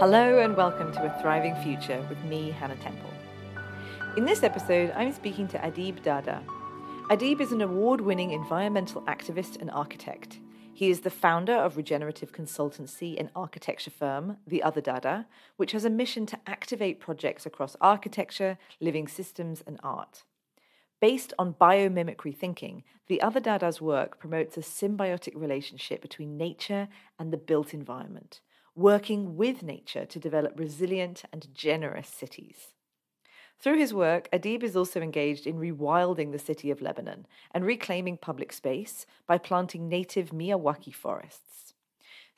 Hello and welcome to A Thriving Future with me, Hannah Temple. In this episode, I'm speaking to Adib Dada. Adib is an award winning environmental activist and architect. He is the founder of regenerative consultancy and architecture firm, The Other Dada, which has a mission to activate projects across architecture, living systems, and art. Based on biomimicry thinking, The Other Dada's work promotes a symbiotic relationship between nature and the built environment working with nature to develop resilient and generous cities. Through his work, Adib is also engaged in rewilding the city of Lebanon and reclaiming public space by planting native Miyawaki forests.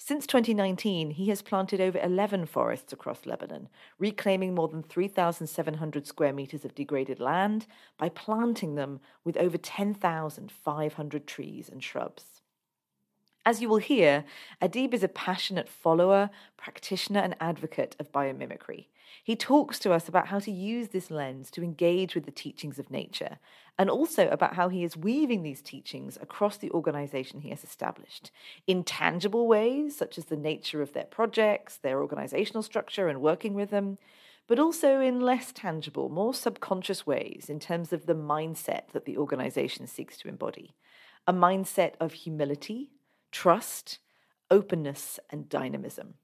Since 2019, he has planted over 11 forests across Lebanon, reclaiming more than 3,700 square meters of degraded land by planting them with over 10,500 trees and shrubs. As you will hear, Adib is a passionate follower, practitioner, and advocate of biomimicry. He talks to us about how to use this lens to engage with the teachings of nature, and also about how he is weaving these teachings across the organization he has established in tangible ways, such as the nature of their projects, their organizational structure, and working with them, but also in less tangible, more subconscious ways in terms of the mindset that the organization seeks to embody a mindset of humility trust, openness, and dynamism.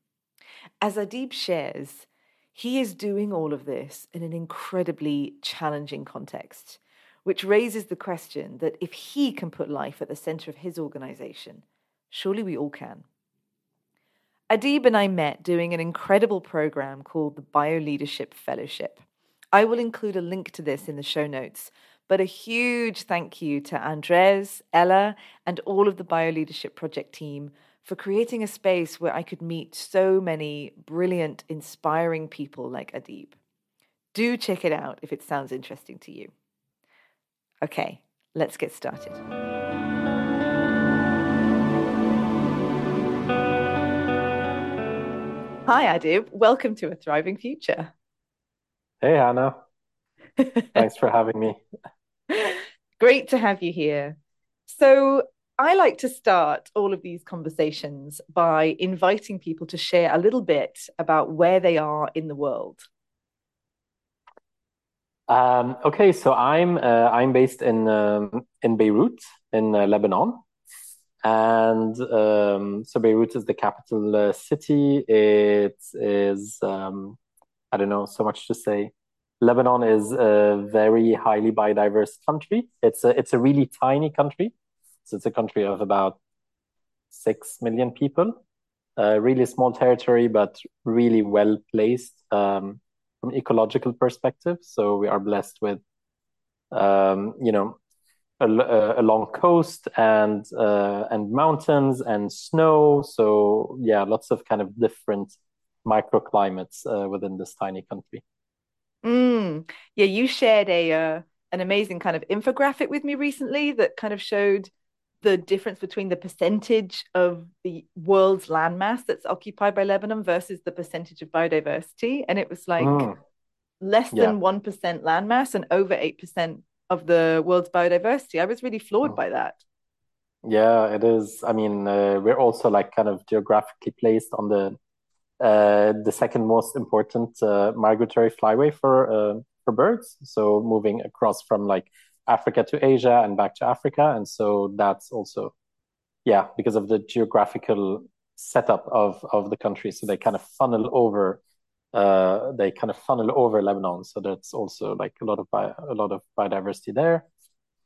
As Adib shares, he is doing all of this in an incredibly challenging context, which raises the question that if he can put life at the center of his organization, surely we all can. Adib and I met doing an incredible program called the BioLeadership Fellowship. I will include a link to this in the show notes, but a huge thank you to Andres, Ella, and all of the BioLeadership Project team for creating a space where I could meet so many brilliant, inspiring people like Adib. Do check it out if it sounds interesting to you. Okay, let's get started. Hi, Adib. Welcome to A Thriving Future. Hey, Hannah. Thanks for having me. Great to have you here. So, I like to start all of these conversations by inviting people to share a little bit about where they are in the world. Um, okay, so I'm uh, I'm based in um, in Beirut in uh, Lebanon, and um, so Beirut is the capital uh, city. It is um, I don't know so much to say. Lebanon is a very highly biodiverse country. It's a it's a really tiny country. So it's a country of about six million people. A really small territory, but really well placed um, from ecological perspective. So we are blessed with, um, you know, a, a, long coast and uh, and mountains and snow. So yeah, lots of kind of different microclimates uh, within this tiny country. Mm. Yeah, you shared a uh, an amazing kind of infographic with me recently that kind of showed the difference between the percentage of the world's landmass that's occupied by Lebanon versus the percentage of biodiversity, and it was like mm. less yeah. than one percent landmass and over eight percent of the world's biodiversity. I was really floored mm. by that. Yeah, it is. I mean, uh, we're also like kind of geographically placed on the uh, the second most important uh, migratory flyway for uh, for birds. So moving across from like Africa to Asia and back to Africa, and so that's also yeah because of the geographical setup of of the country. So they kind of funnel over. Uh, they kind of funnel over Lebanon, so that's also like a lot of bi- a lot of biodiversity there.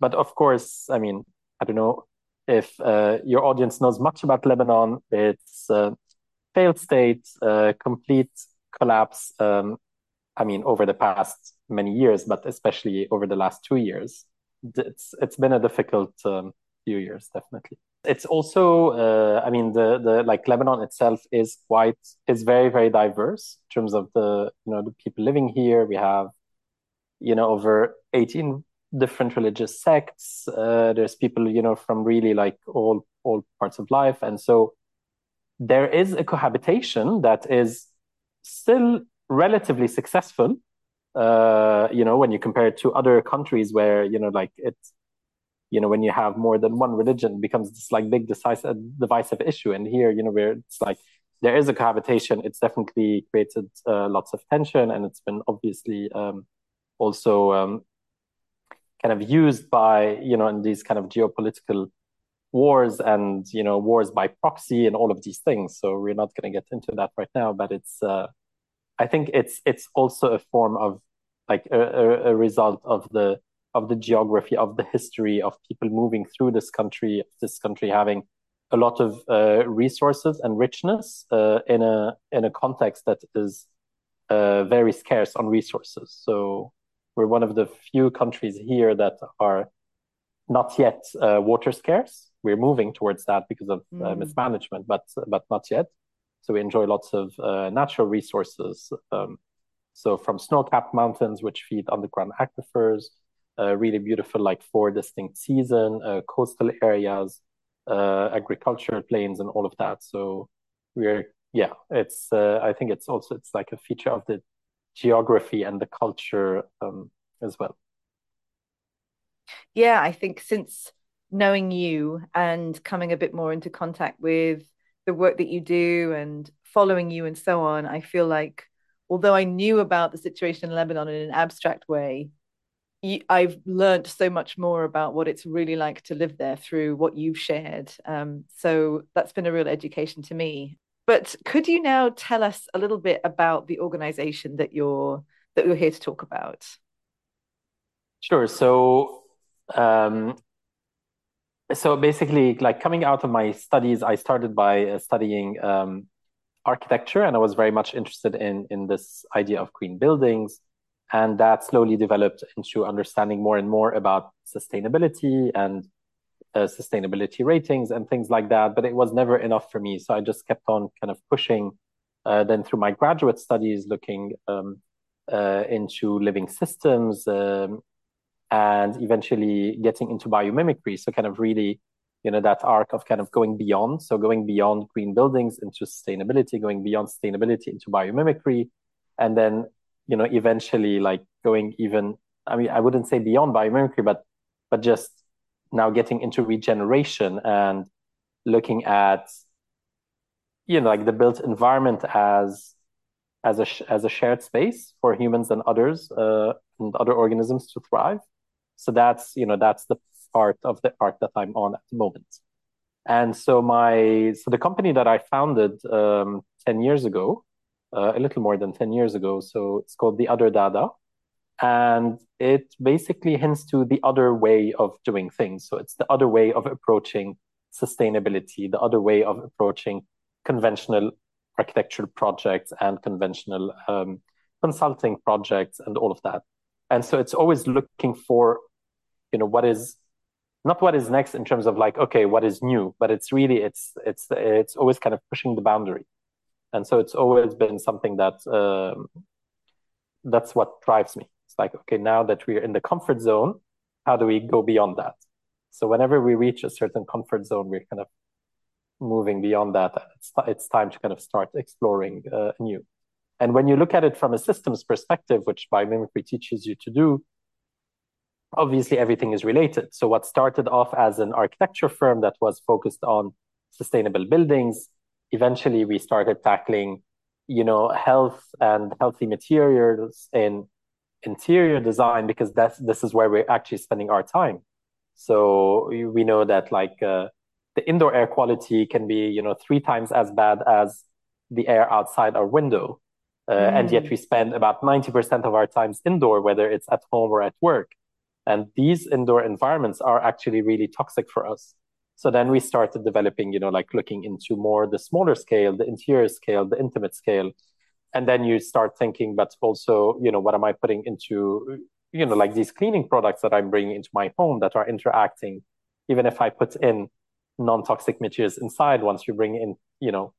But of course, I mean, I don't know if uh, your audience knows much about Lebanon. It's failed state, uh, complete collapse. Um, I mean, over the past many years, but especially over the last two years, it's it's been a difficult um, few years, definitely. It's also, uh, I mean, the the like Lebanon itself is quite is very very diverse in terms of the you know the people living here. We have, you know, over eighteen different religious sects. Uh, there's people you know from really like all all parts of life, and so there is a cohabitation that is still relatively successful. Uh, you know, when you compare it to other countries where you know, like it's, you know, when you have more than one religion, becomes this like big decisive, divisive issue. And here, you know, where it's like there is a cohabitation. It's definitely created uh, lots of tension, and it's been obviously um, also um, kind of used by you know in these kind of geopolitical wars and you know wars by proxy and all of these things. So we're not going to get into that right now, but it's uh, I think it's it's also a form of like a, a, a result of the of the geography of the history of people moving through this country, this country having a lot of uh, resources and richness uh, in a in a context that is uh, very scarce on resources. So we're one of the few countries here that are not yet uh, water scarce. We're moving towards that because of uh, mm. mismanagement, but but not yet. So we enjoy lots of uh, natural resources. Um, so from snow-capped mountains, which feed underground aquifers, really beautiful, like four distinct season, coastal areas, uh, agricultural plains and all of that. So we're yeah, it's uh, I think it's also it's like a feature of the geography and the culture um, as well. Yeah, I think since knowing you and coming a bit more into contact with the work that you do and following you and so on, I feel like although I knew about the situation in Lebanon in an abstract way, I've learned so much more about what it's really like to live there through what you've shared. Um, so that's been a real education to me. But could you now tell us a little bit about the organization that you're that you're here to talk about? Sure. So, um, so basically, like coming out of my studies, I started by uh, studying um, architecture, and I was very much interested in in this idea of green buildings and that slowly developed into understanding more and more about sustainability and uh, sustainability ratings and things like that. But it was never enough for me. So I just kept on kind of pushing. Uh, then through my graduate studies, looking um, uh, into living systems um, and eventually getting into biomimicry. So kind of really, you know, that arc of kind of going beyond. So going beyond green buildings into sustainability, going beyond sustainability into biomimicry, and then you know eventually like going even i mean i wouldn't say beyond biomimicry but but just now getting into regeneration and looking at you know like the built environment as as a as a shared space for humans and others uh, and other organisms to thrive so that's you know that's the part of the arc that i'm on at the moment and so my so the company that i founded um, 10 years ago uh, a little more than 10 years ago. So it's called The Other Dada. And it basically hints to the other way of doing things. So it's the other way of approaching sustainability, the other way of approaching conventional architectural projects and conventional um, consulting projects and all of that. And so it's always looking for, you know, what is not what is next in terms of like, okay, what is new, but it's really it's it's it's always kind of pushing the boundary. And so it's always been something that um, that's what drives me. It's like okay now that we're in the comfort zone how do we go beyond that? So whenever we reach a certain comfort zone we're kind of moving beyond that. And it's, it's time to kind of start exploring uh, new and when you look at it from a systems perspective which biomimicry teaches you to do obviously everything is related so what started off as an architecture firm that was focused on sustainable buildings eventually we started tackling, you know, health and healthy materials in interior design because that's this is where we're actually spending our time. So we know that like uh, the indoor air quality can be, you know, three times as bad as the air outside our window. Uh, mm. And yet we spend about 90% of our times indoor, whether it's at home or at work. And these indoor environments are actually really toxic for us. So then we started developing, you know, like looking into more the smaller scale, the interior scale, the intimate scale. And then you start thinking, but also, you know, what am I putting into, you know, like these cleaning products that I'm bringing into my home that are interacting, even if I put in non-toxic materials inside, once you bring in, you know,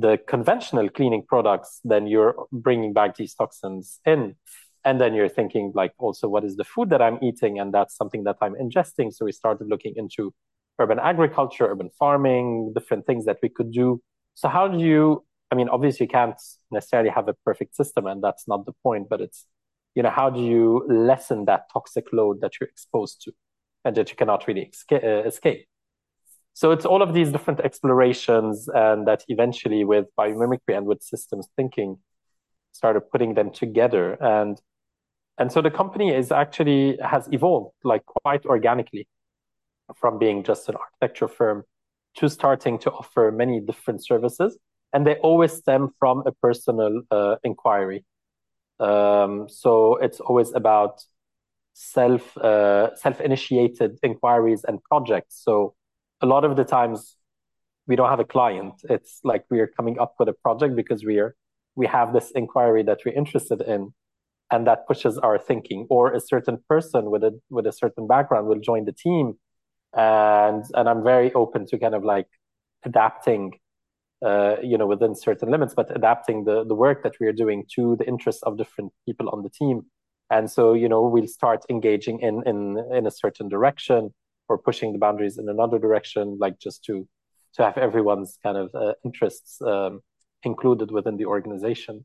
the conventional cleaning products, then you're bringing back these toxins in. And then you're thinking like also what is the food that I'm eating? And that's something that I'm ingesting. So we started looking into urban agriculture, urban farming, different things that we could do. So how do you, I mean, obviously you can't necessarily have a perfect system and that's not the point, but it's, you know, how do you lessen that toxic load that you're exposed to and that you cannot really uh, escape? So it's all of these different explorations, and that eventually, with biomimicry and with systems thinking, started putting them together. And and so the company is actually has evolved like quite organically from being just an architecture firm to starting to offer many different services, and they always stem from a personal uh, inquiry. Um, so it's always about self uh, self initiated inquiries and projects. So a lot of the times we don't have a client. It's like we are coming up with a project because we are we have this inquiry that we're interested in, and that pushes our thinking. Or a certain person with a with a certain background will join the team, and and I'm very open to kind of like adapting uh, you know, within certain limits, but adapting the, the work that we are doing to the interests of different people on the team. And so, you know, we'll start engaging in in in a certain direction or pushing the boundaries in another direction, like just to to have everyone's kind of uh, interests um, included within the organization.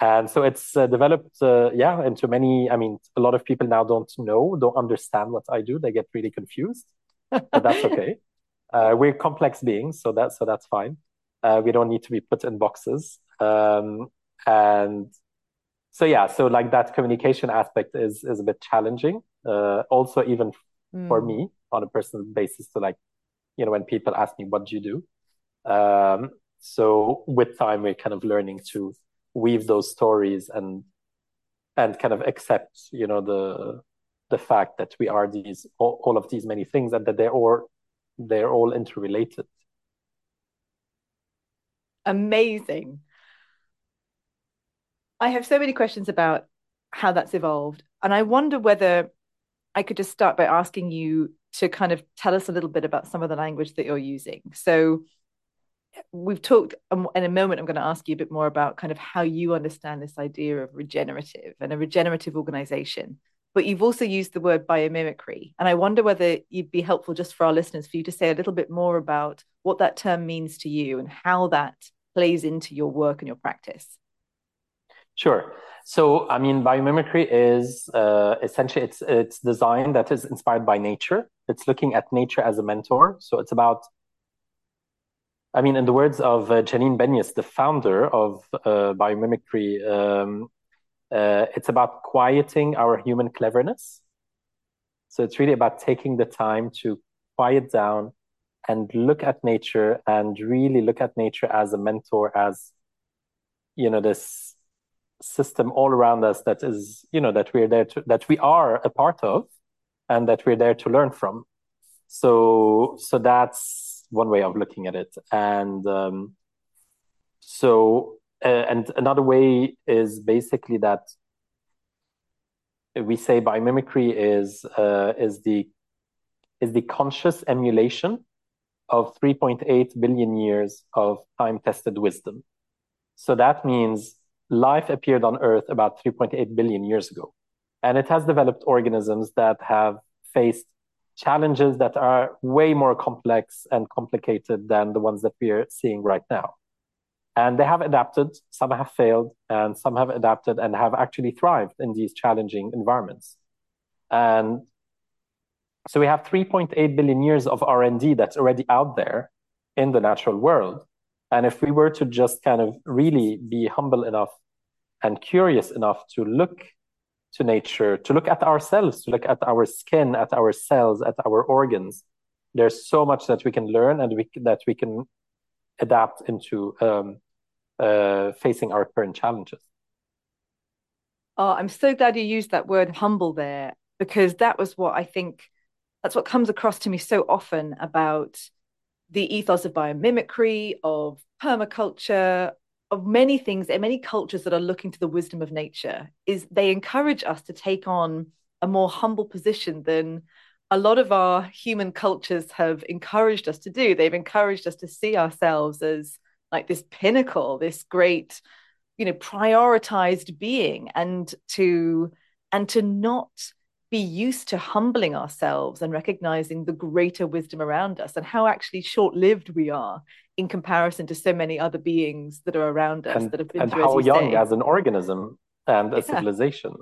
And so it's uh, developed, uh, yeah, into many. I mean, a lot of people now don't know, don't understand what I do. They get really confused, but that's okay. Uh, we're complex beings, so that's so that's fine. Uh, we don't need to be put in boxes. Um, and so yeah, so like that communication aspect is is a bit challenging. Uh, also, even mm. for me on a personal basis, to like, you know, when people ask me, "What do you do?" Um, so with time, we're kind of learning to weave those stories and and kind of accept, you know, the the fact that we are these all, all of these many things and that they're all they're all interrelated amazing. I have so many questions about how that's evolved. And I wonder whether I could just start by asking you to kind of tell us a little bit about some of the language that you're using. So we've talked in a moment i'm going to ask you a bit more about kind of how you understand this idea of regenerative and a regenerative organization but you've also used the word biomimicry. And I wonder whether you'd be helpful just for our listeners for you to say a little bit more about what that term means to you and how that plays into your work and your practice. Sure. So, I mean, biomimicry is uh, essentially it's it's design that is inspired by nature. It's looking at nature as a mentor. So it's about, I mean, in the words of uh, Janine Benyus, the founder of uh, biomimicry, um, uh, it's about quieting our human cleverness. So it's really about taking the time to quiet down and look at nature and really look at nature as a mentor, as you know, this system all around us that is, you know, that we're there to that we are a part of and that we're there to learn from. So so that's one way of looking at it. And um, so uh, and another way is basically that we say biomimicry is uh, is the is the conscious emulation of 3.8 billion years of time tested wisdom. So that means life appeared on Earth about 3.8 billion years ago, and it has developed organisms that have faced challenges that are way more complex and complicated than the ones that we are seeing right now. And they have adapted, some have failed, and some have adapted and have actually thrived in these challenging environments. And so we have 3.8 billion years of R&D that's already out there in the natural world. And if we were to just kind of really be humble enough and curious enough to look to nature, to look at ourselves, to look at our skin, at our cells, at our organs, there's so much that we can learn and we, that we can adapt into um, uh, facing our current challenges. Oh, I'm so glad you used that word humble there because that was what I think that's what comes across to me so often about the ethos of biomimicry, of permaculture, of many things and many cultures that are looking to the wisdom of nature is they encourage us to take on a more humble position than a lot of our human cultures have encouraged us to do. They've encouraged us to see ourselves as like this pinnacle, this great, you know, prioritized being, and to and to not be used to humbling ourselves and recognizing the greater wisdom around us and how actually short-lived we are in comparison to so many other beings that are around us and, that have been and through, how as young say. as an organism and a Yeah. civilization.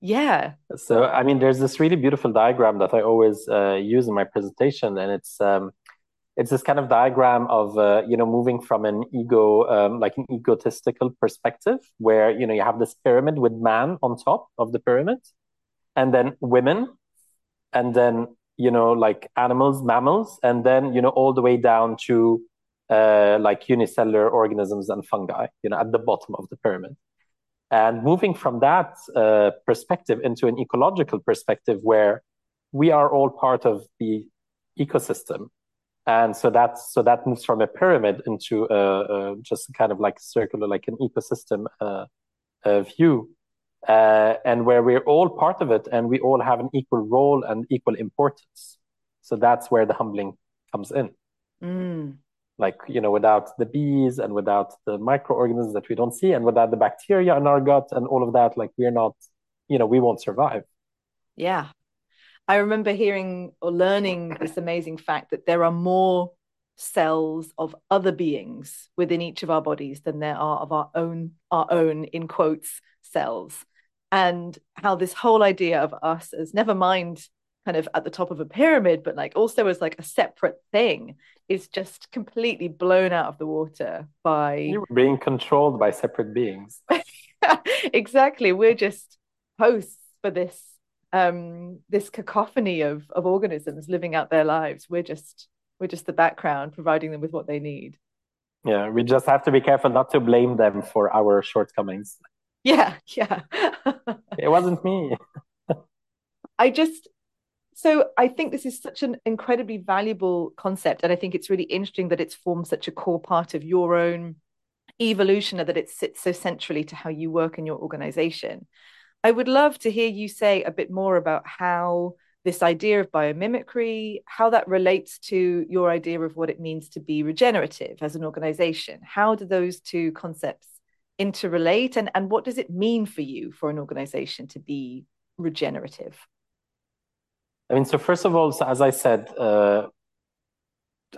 Yeah. So, I mean, there's this really beautiful diagram that I always uh, use in my presentation, and it's um, it's this kind of diagram of uh, you know moving from an ego um, like an egotistical perspective where you know you have this pyramid with man on top of the pyramid and then women and then you know like animals mammals and then you know all the way down to uh, like unicellular organisms and fungi you know at the bottom of the pyramid. And moving from that uh, perspective into an ecological perspective where we are all part of the ecosystem. And so that's so that moves from a pyramid into a, a just kind of like circular like an ecosystem uh, view uh, and where we're all part of it and we all have an equal role and equal importance. So that's where the humbling comes in. Mm. like you know without the bees and without the microorganisms that we don't see and without the bacteria in our gut and all of that like we're not you know we won't survive. Yeah. I remember hearing or learning this amazing fact that there are more cells of other beings within each of our bodies than there are of our own our own in quotes cells and how this whole idea of us as never mind kind of at the top of a pyramid but like also as like a separate thing is just completely blown out of the water by You're being controlled by separate beings exactly we're just hosts for this um, this cacophony of of organisms living out their lives. We're just we're just the background, providing them with what they need. Yeah, we just have to be careful not to blame them for our shortcomings. Yeah, yeah. it wasn't me. I just so I think this is such an incredibly valuable concept, and I think it's really interesting that it's formed such a core part of your own evolution, and that it sits so centrally to how you work in your organization. I would love to hear you say a bit more about how this idea of biomimicry, how that relates to your idea of what it means to be regenerative as an organization. How do those two concepts interrelate and, and what does it mean for you for an organization to be regenerative? I mean, so first of all, so as I said, uh,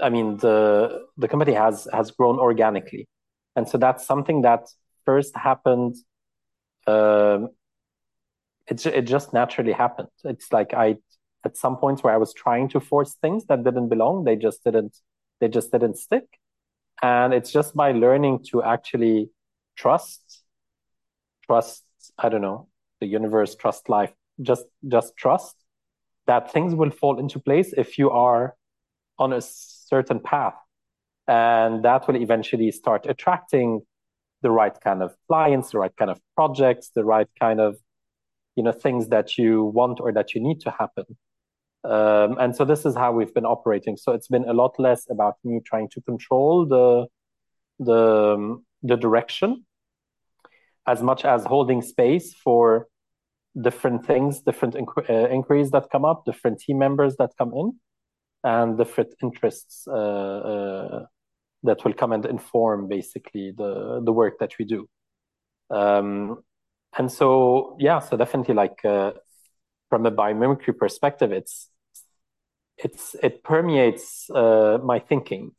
I mean the the company has has grown organically, and so that's something that first happened um, it, it just naturally happened. It's like I, at some points where I was trying to force things that didn't belong, they just didn't, they just didn't stick. And it's just by learning to actually trust, trust, I don't know, the universe, trust life, just, just trust that things will fall into place if you are on a certain path. And that will eventually start attracting the right kind of clients, the right kind of projects, the right kind of you know things that you want or that you need to happen um, and so this is how we've been operating so it's been a lot less about me trying to control the the um, the direction as much as holding space for different things different inqu- uh, inquiries that come up different team members that come in and different interests uh, uh, that will come and inform basically the the work that we do. Um, and so yeah so definitely like uh, from a biomimicry perspective it's it's it permeates uh, my thinking.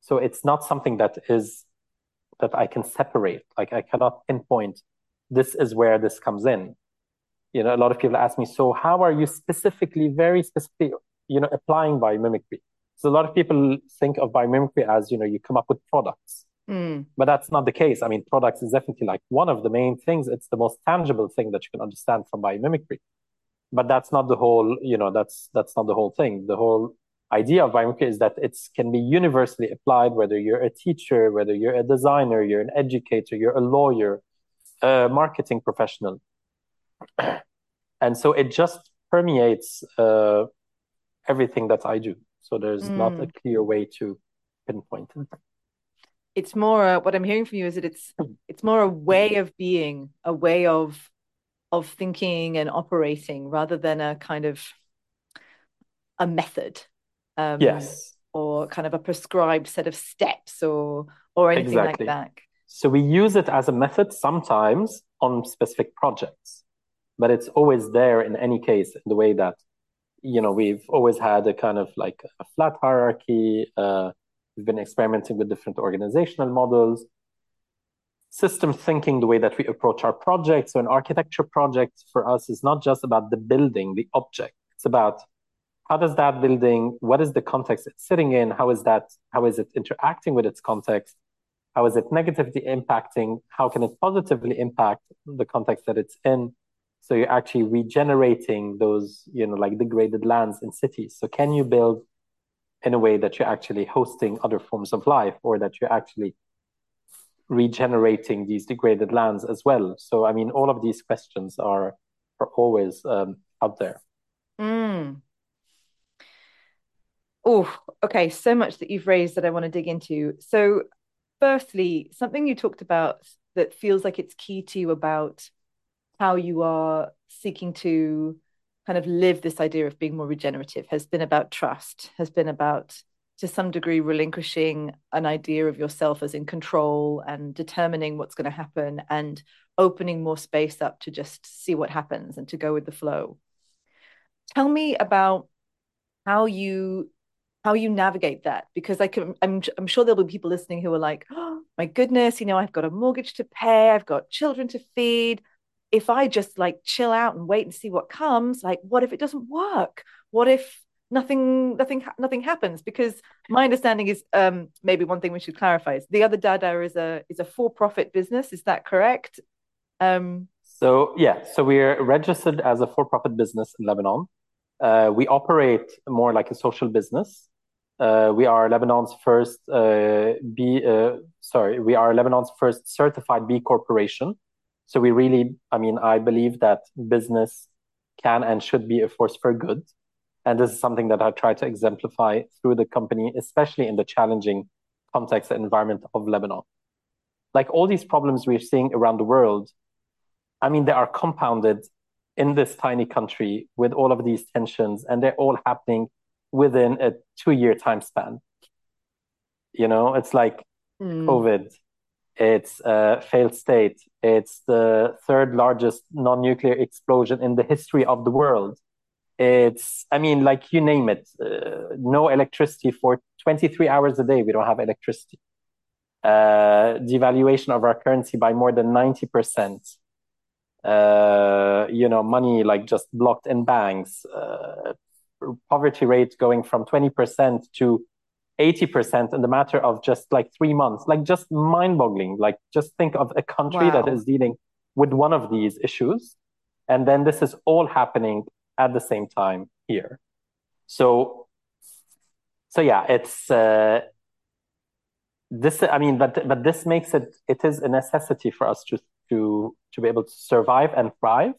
So it's not something that is that i can separate like i cannot pinpoint this is where this comes in you know a lot of people ask me so how are you specifically very specifically you know applying biomimicry so a lot of people think of biomimicry as you know you come up with products Mm. But that's not the case. I mean, products is definitely like one of the main things. It's the most tangible thing that you can understand from biomimicry. But that's not the whole, you know, that's that's not the whole thing. The whole idea of biomimicry is that it can be universally applied, whether you're a teacher, whether you're a designer, you're an educator, you're a lawyer, a marketing professional. and so it just permeates uh, everything that I do. So there's mm. not a clear way to pinpoint it it's more uh, what i'm hearing from you is that it's it's more a way of being a way of of thinking and operating rather than a kind of a method um, yes or kind of a prescribed set of steps or or anything exactly. like that so we use it as a method sometimes on specific projects but it's always there in any case in the way that you know we've always had a kind of like a flat hierarchy uh, We've been experimenting with different organizational models, system thinking, the way that we approach our projects. So, an architecture project for us is not just about the building, the object. It's about how does that building what is the context it's sitting in? How is that how is it interacting with its context? How is it negatively impacting? How can it positively impact the context that it's in? So you're actually regenerating those you know like degraded lands in cities. So can you build in a way that you're actually hosting other forms of life or that you're actually regenerating these degraded lands as well? So i mean all of these questions are are always um, out there. Mm. Oh, okay. So much that you've raised that I want to dig into. So, firstly, something you talked about that feels like it's key to you about how you are seeking to kind of live this idea of being more regenerative has been about trust, has been about to some degree relinquishing an idea of yourself as in control and determining what's going to happen and opening more space up to just see what happens and to go with the flow. Tell me about how you how you navigate that because I can I'm I'm sure there'll be people listening who are like, oh my goodness, you know, I've got a mortgage to pay, I've got children to feed. If I just like chill out and wait and see what comes, like what if it doesn't work? What if nothing nothing nothing happens? Because my understanding is um maybe one thing we should clarify is the other Dada is a is a for-profit business, is that correct? Um so yeah, so we're registered as a for-profit business in Lebanon. Uh, we operate more like a social business. Uh, we are Lebanon's first uh, B. Uh, sorry, we are Lebanon's first certified B corporation. So we really, I mean, I believe that business can and should be a force for good, and this is something that I try to exemplify through the company, especially in the challenging context and environment of Lebanon. Like all these problems we're seeing around the world, I mean, they are compounded in this tiny country with all of these tensions, and they're all happening within a two year time span. You know, it's like mm. COVID, it's a failed state, it's the third largest non nuclear explosion in the history of the world. It's, I mean, like you name it, uh, no electricity for 23 hours a day. We don't have electricity. Uh, devaluation of our currency by more than 90%. Uh, you know, money like just blocked in banks, uh, poverty rate going from 20% to 80% in the matter of just like three months, like just mind boggling. Like, just think of a country wow. that is dealing with one of these issues. And then this is all happening at the same time here. So, so yeah, it's, uh, this, I mean, but, but this makes it, it is a necessity for us to, to, to be able to survive and thrive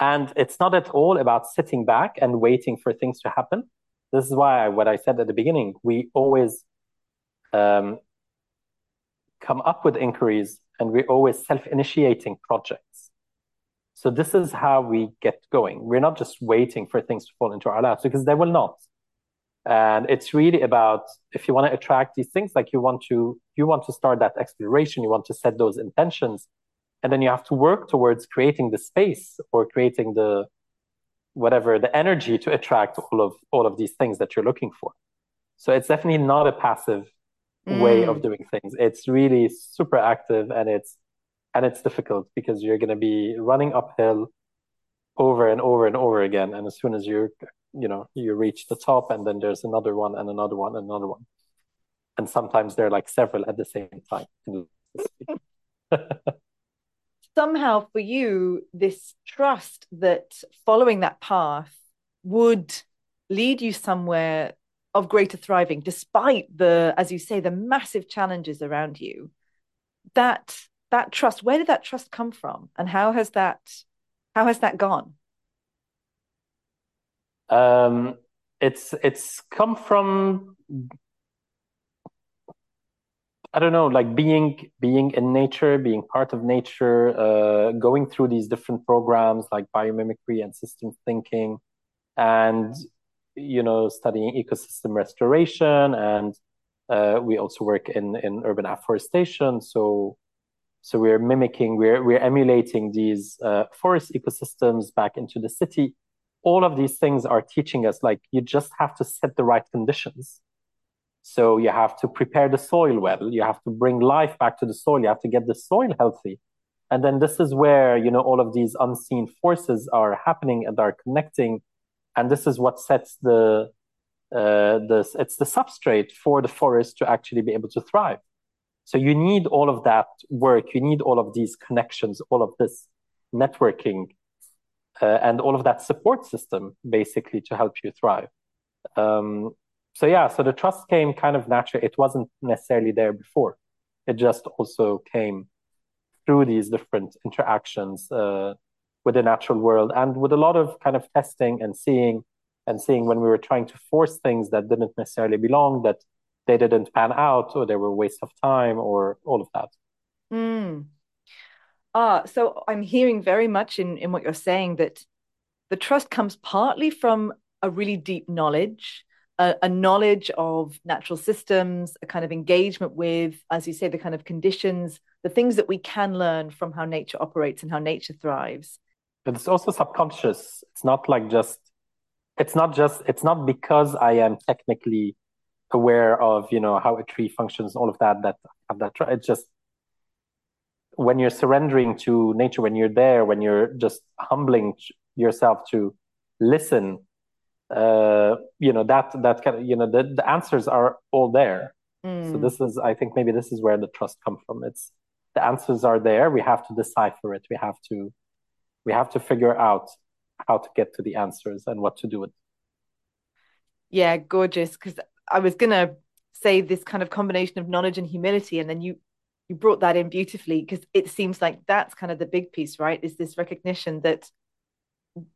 and it's not at all about sitting back and waiting for things to happen. This is why what I said at the beginning, we always um, come up with inquiries and we're always self-initiating projects. So this is how we get going. We're not just waiting for things to fall into our laps because they will not. And it's really about if you want to attract these things, like you want to you want to start that exploration, you want to set those intentions, and then you have to work towards creating the space or creating the whatever the energy to attract all of all of these things that you're looking for. So it's definitely not a passive mm. way of doing things. It's really super active and it's and it's difficult because you're going to be running uphill over and over and over again. And as soon as you're you know you reach the top and then there's another one and another one and another one. And sometimes there are like several at the same time somehow for you, this trust that following that path would lead you somewhere of greater thriving, despite the, as you say, the massive challenges around you. That that trust, where did that trust come from, and how has that how has that gone? Um, it's it's come from I don't know, like being being in nature, being part of nature, uh, going through these different programs like biomimicry and system thinking, and you know, studying ecosystem restoration, and uh, we also work in in urban afforestation. So, so we're mimicking, we're we're emulating these uh, forest ecosystems back into the city. All of these things are teaching us like you just have to set the right conditions so you have to prepare the soil well. You have to bring life back to the soil. You have to get the soil healthy. And then this is where, you know, all of these unseen forces are happening and are connecting and this is what sets the uh, the it's the substrate for the forest to actually be able to thrive. So you need all of that work, you need all of these connections, all of this networking, uh, and all of that support system basically to help you thrive. Um, so yeah, so the trust came kind of naturally. It wasn't necessarily there before. It just also came through these different interactions uh, with the natural world and with a lot of kind of testing and seeing and seeing when we were trying to force things that didn't necessarily belong that they didn't pan out or they were a waste of time or all of that. Mm. Ah, so I'm hearing very much in, in what you're saying that the trust comes partly from a really deep knowledge, a, a, knowledge of natural systems, a kind of engagement with, as you say, the kind of conditions, the things that we can learn from how nature operates and how nature thrives. But it's also subconscious. It's not like just, it's not just, it's not because I am technically aware of, you know, how a tree functions, all of that, that that. It's just when you're surrendering to nature, when you're there, when you're just humbling yourself to listen uh, you know that that kind of you know the, the answers are all there. Mm. so this is i think maybe this is where the trust comes from. It's the answers are there. We have to decipher it. We have to we have to figure out how to get to the answers and what to do with yeah gorgeous. Because i was gonna say this kind of combination of knowledge and humility and then you you brought that in beautifully because it seems like that's kind of the big piece right? Is this recognition that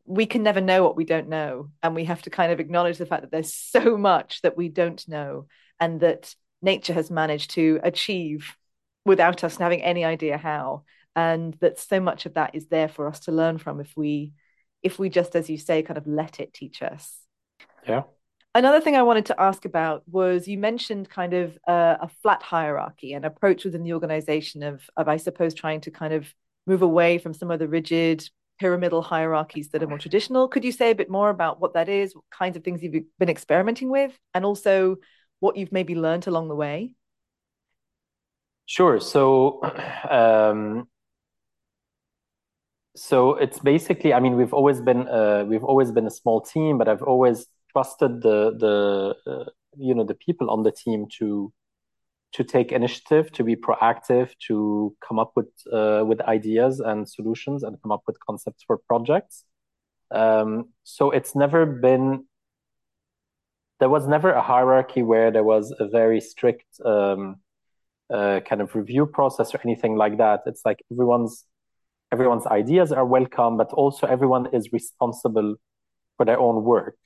we can never know what we don't know and we have to kind of acknowledge the fact that there's so much that we don't know and that nature has managed to achieve without us having any idea how and that so much of that is there for us to learn from if we if we just as you say kind of let it teach us. Yeah. Another thing i wanted to ask about was you mentioned kind of a, a flat hierarchy an approach within the organization of of i suppose trying to kind of move away from some of the rigid pyramidal hierarchies that are more traditional. Could you say a bit more about what that is, what kinds of things you've been experimenting with, and also what you've maybe learned along the way? Sure. So, um, so it's basically, I mean, we've always been uh, we've always been a small team, but I've always trusted the the uh, you know the people on the team to to take initiative, to be proactive, to come up with uh, with ideas and solutions, and come up with concepts for projects. Um, so it's never been there was never a hierarchy where there was a very strict um, uh, kind of review process or anything like that. It's like everyone's everyone's ideas are welcome, but also everyone is responsible for their own work.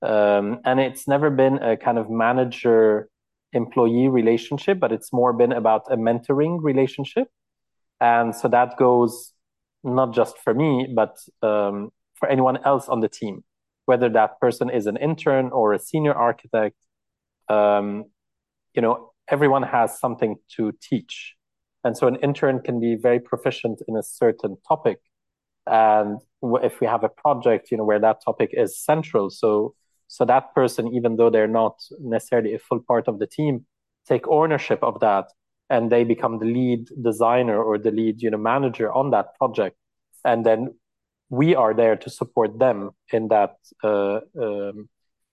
Um, and it's never been a kind of manager employee relationship, but it's more been about a mentoring relationship. And so that goes not just for me, but um, for anyone else on the team, whether that person is an intern or a senior architect. Um, you know, everyone has something to teach. And so an intern can be very proficient in a certain topic. And if we have a project, you know, where that topic is central, so so that person, even though they're not necessarily a full part of the team, take ownership of that and they become the lead designer or the lead you know manager on that project. And then we are there to support them in that uh, um,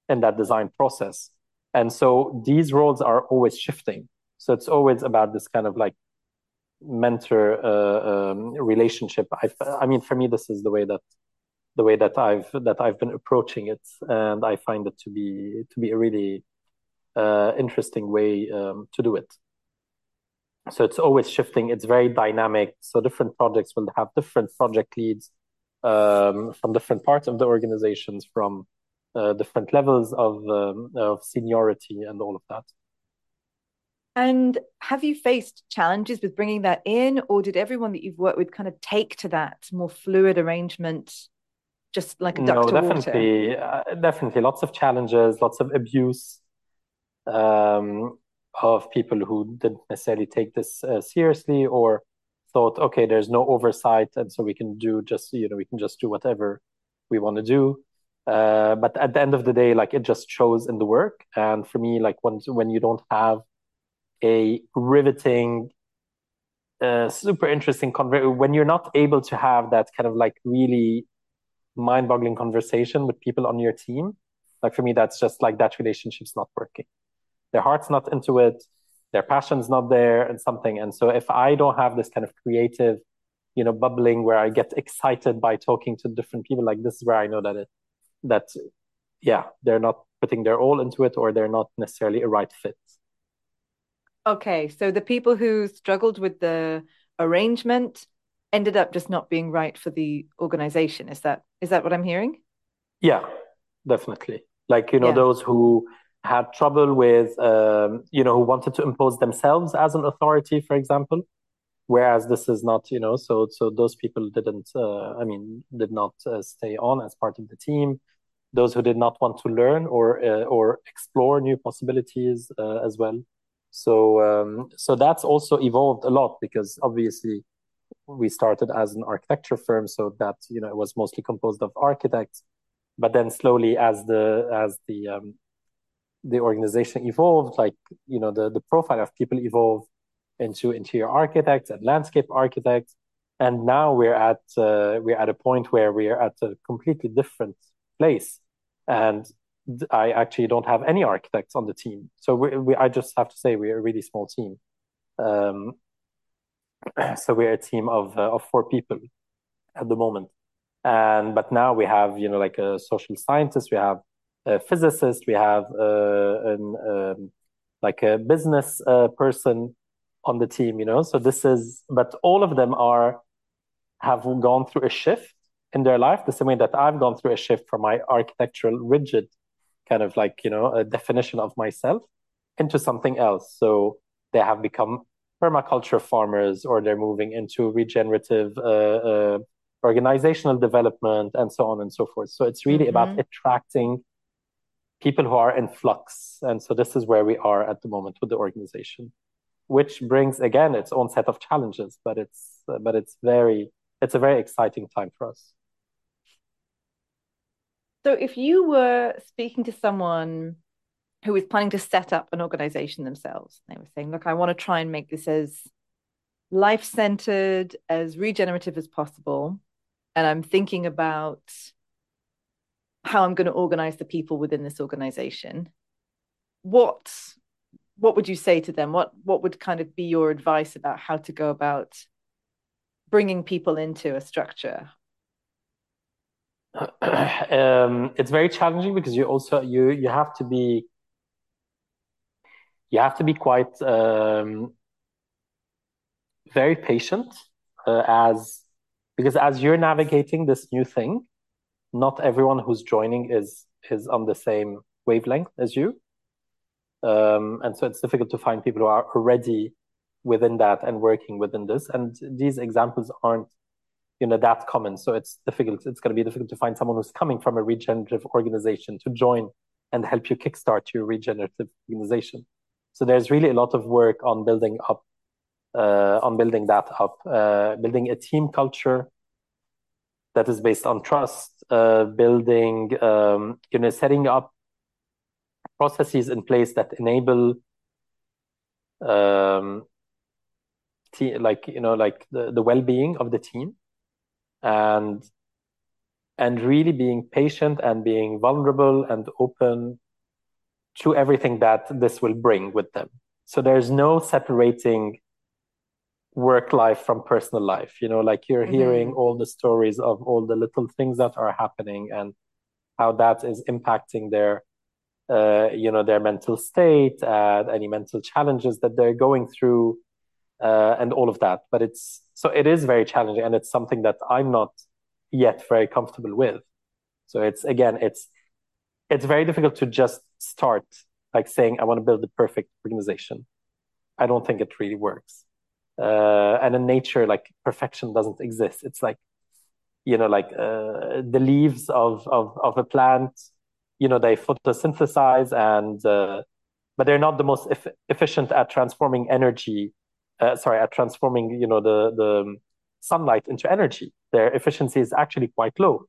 in that design process. And so these roles are always shifting. So it's always about this kind of like mentor uh, um, relationship. I, I mean for me this is the way that the way that I've that I've been approaching it, and I find it to be to be a really uh, interesting way um, to do it. So it's always shifting. It's very dynamic. So different projects will have different project leads um, from different parts of the organizations, from uh, different levels of um, of seniority, and all of that. And have you faced challenges with bringing that in, or did everyone that you've worked with kind of take to that more fluid arrangement just like a duck no, definitely, uh, definitely, lots of challenges, lots of abuse um, of people who didn't necessarily take this uh, seriously or thought, okay, there's no oversight, and so we can do just you know we can just do whatever we want to do. Uh, but at the end of the day, like it just shows in the work. And for me, like when when you don't have a riveting, uh, super interesting when you're not able to have that kind of like really mind-boggling conversation with people on your team, like for me, that's just like that relationship's not working. Their heart's not into it, their passion's not there, and something. And so if I don't have this kind of creative, you know, bubbling where I get excited by talking to different people, like this is where I know that it that yeah, they're not putting their all into it or they're not necessarily a right fit. Okay, so the people who struggled with the arrangement ended up just not being right for the organization. Is that is that what I'm hearing? Yeah, definitely. Like you know, yeah. those who had trouble with, um, you know, who wanted to impose themselves as an authority, for example, whereas this is not, you know, so so those people didn't, uh, I mean, did not uh, stay on as part of the team. Those who did not want to learn or uh, or explore new possibilities uh, as well. So um, so that's also evolved a lot because obviously we started as an architecture firm, so that you know it was mostly composed of architects. But then slowly, as the as the um, the organization evolved, like you know the the profile of people evolved into interior architects and landscape architects, and now we're at uh, we're at a point where we're at a completely different place, and I actually don't have any architects on the team. So we, we, I just have to say we're a really small team. Um, so we're a team of uh, of four people at the moment, and but now we have you know like a social scientist, we have a physicist, we have uh, an um, like a business uh, person on the team. You know, so this is but all of them are have gone through a shift in their life the same way that I've gone through a shift from my architectural rigid kind of like you know a definition of myself into something else so they have become permaculture farmers or they're moving into regenerative uh, uh, organizational development and so on and so forth. So it's really mm-hmm. about attracting people who are in flux. And so this is where we are at the moment with the organization which brings again its own set of challenges but it's uh, but it's very it's a very exciting time for us. So if you were speaking to someone who was planning to set up an organization themselves, they were saying, look, I want to try and make this as life centered, as regenerative as possible. And I'm thinking about how I'm going to organize the people within this organization. What what would you say to them? What what would kind of be your advice about how to go about bringing people into a structure? um, it's very challenging because you also you you have to be you have to be quite um, very patient uh, as because as you're navigating this new thing not everyone who's joining is is on the same wavelength as you. Um, and so it's difficult to find people who are already within that and working within this. And these examples aren't you know that common. So it's difficult it's going to be difficult to find someone who's coming from a regenerative organization to join and help you kickstart your regenerative organization so there's really a lot of work on building up uh, on building that up uh, building a team culture that is based on trust uh, building um, you know setting up processes in place that enable um, like you know like the, the well-being of the team and and really being patient and being vulnerable and open to everything that this will bring with them. So there's no separating work life from personal life. You know, like you're mm-hmm. hearing all the stories of all the little things that are happening and how that is impacting their, uh, you know, their mental state and any mental challenges that they're going through uh, and all of that. But it's so it is very challenging, and it's something that I'm not yet very comfortable with. So it's again, it's it's very difficult to just start like saying I want to build the perfect organization. I don't think it really works. Uh, and in nature, like perfection doesn't exist. It's like you know, like uh, the leaves of, of of a plant. You know, they photosynthesize and. Uh, but they're not the most e- efficient at transforming energy uh, sorry, at transforming, you know, the the sunlight into energy. Their efficiency is actually quite low,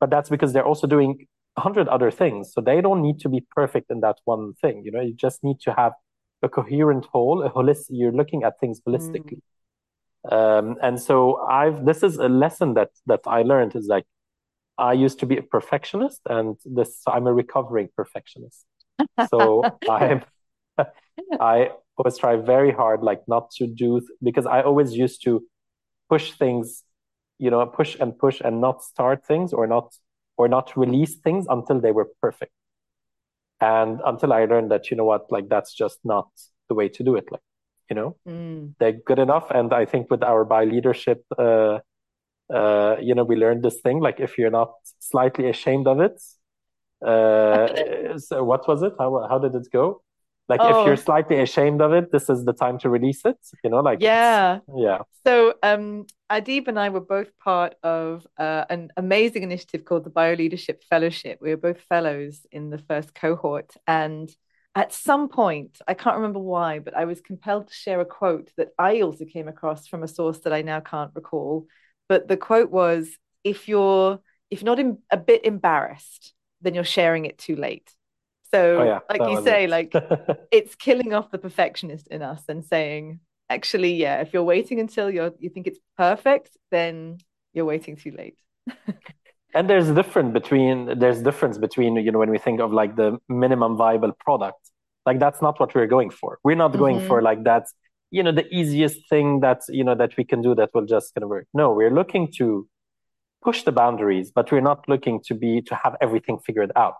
but that's because they're also doing a hundred other things. So they don't need to be perfect in that one thing. You know, you just need to have a coherent whole, a holistic. You're looking at things holistically. Mm. Um, and so I've this is a lesson that that I learned is like I used to be a perfectionist, and this so I'm a recovering perfectionist. So I'm I always try very hard, like not to do because I always used to push things, you know, push and push and not start things or not or not release things until they were perfect. And until I learned that, you know what, like that's just not the way to do it. Like, you know, mm. they're good enough. And I think with our bio leadership, uh, uh, you know, we learned this thing. Like, if you're not slightly ashamed of it, uh, so what was it? How how did it go? Like oh. if you're slightly ashamed of it this is the time to release it you know like yeah. Yeah. So um adib and i were both part of uh, an amazing initiative called the bioleadership fellowship. We were both fellows in the first cohort and at some point i can't remember why but i was compelled to share a quote that i also came across from a source that i now can't recall. But the quote was if you're if not in, a bit embarrassed then you're sharing it too late so, oh, yeah, like you say, it. like it's killing off the perfectionist in us and saying, actually, yeah, if you're waiting until you're you think it's perfect, then you're waiting too late. and there's a difference between there's difference between you know when we think of like the minimum viable product, like that's not what we're going for. We're not going mm-hmm. for like that's you know the easiest thing that you know that we can do that will just kind of work. No, we're looking to push the boundaries, but we're not looking to be to have everything figured out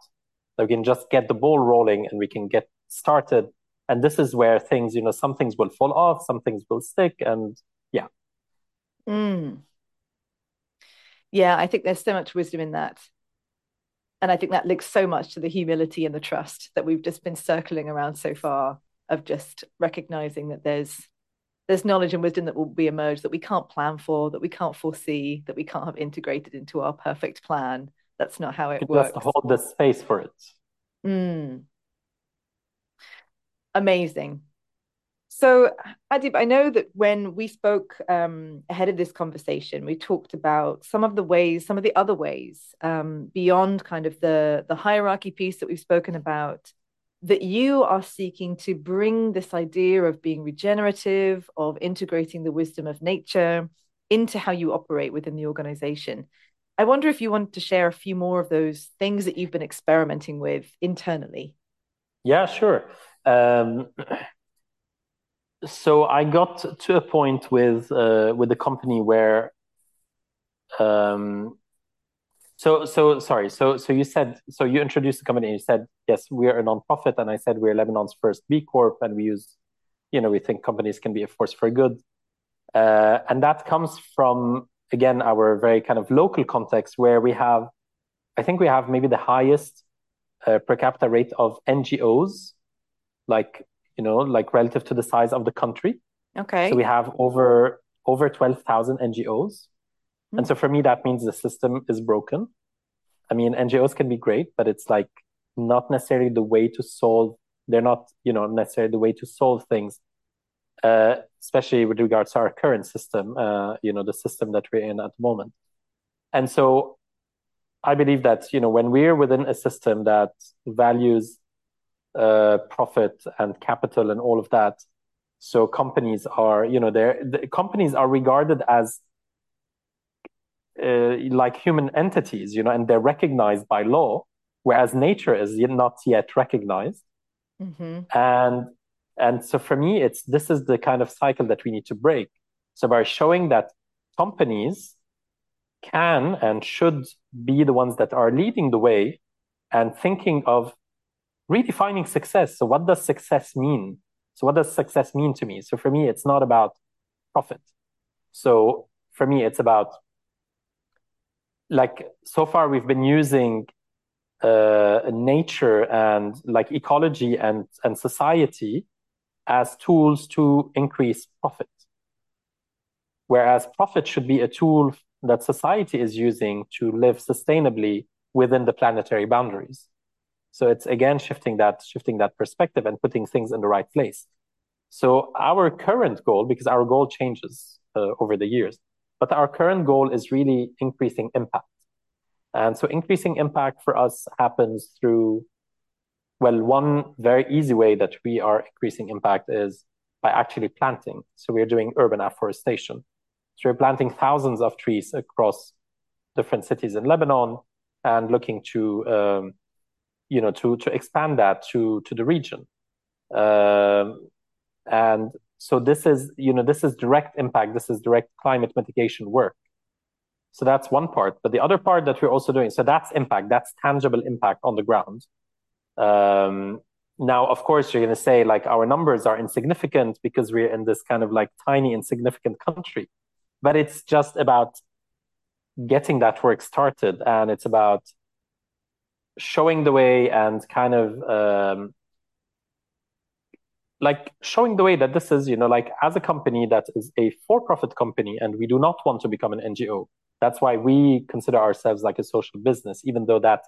we can just get the ball rolling and we can get started. And this is where things, you know, some things will fall off, some things will stick, and yeah. Mm. Yeah, I think there's so much wisdom in that. And I think that links so much to the humility and the trust that we've just been circling around so far of just recognizing that there's there's knowledge and wisdom that will be emerged that we can't plan for, that we can't foresee, that we can't have integrated into our perfect plan that's not how it, it works. Just hold the space for it. Mm. Amazing. So, Adib, I know that when we spoke um, ahead of this conversation, we talked about some of the ways, some of the other ways um, beyond kind of the the hierarchy piece that we've spoken about, that you are seeking to bring this idea of being regenerative, of integrating the wisdom of nature into how you operate within the organization. I wonder if you want to share a few more of those things that you've been experimenting with internally. Yeah, sure. Um, so I got to a point with uh, with the company where, um, so so sorry. So so you said so you introduced the company. and You said yes, we are a nonprofit, and I said we're Lebanon's first B Corp, and we use, you know, we think companies can be a force for good, uh, and that comes from again our very kind of local context where we have i think we have maybe the highest uh, per capita rate of ngos like you know like relative to the size of the country. Okay. So we have over over 12000 ngos mm-hmm. and so for me that means the system is broken. I mean ngos can be great but it's like not necessarily the way to solve they're not you know necessarily the way to solve things. Uh, especially with regards to our current system, uh, you know, the system that we're in at the moment. And so I believe that, you know, when we're within a system that values uh, profit and capital and all of that, so companies are, you know, they're, the companies are regarded as uh, like human entities, you know, and they're recognized by law, whereas nature is not yet recognized. Mm-hmm. And and so for me, it's this is the kind of cycle that we need to break. So by showing that companies can and should be the ones that are leading the way and thinking of redefining success. So what does success mean? So what does success mean to me? So for me, it's not about profit. So for me, it's about like so far we've been using uh, nature and like ecology and and society as tools to increase profit. Whereas profit should be a tool that society is using to live sustainably within the planetary boundaries. So it's again shifting that shifting that perspective and putting things in the right place. So our current goal, because our goal changes uh, over the years, but our current goal is really increasing impact. And so increasing impact for us happens through well, one very easy way that we are increasing impact is by actually planting. So we're doing urban afforestation. So we're planting thousands of trees across different cities in Lebanon. and looking to um, you know to to expand that to to the region um, and so this is you know this is direct impact this is direct climate mitigation work so that's one part but the other part that we're also doing so that's impact that's tangible impact on the ground um, now of course you're going to say like our numbers are insignificant because we're in this kind of like tiny insignificant country. But it's just about getting that work started and it's about showing the way and kind of um, like showing the way that this is you know like as a company that is a for-profit company and we do not want to become an ngo that's why we consider ourselves like a social business even though that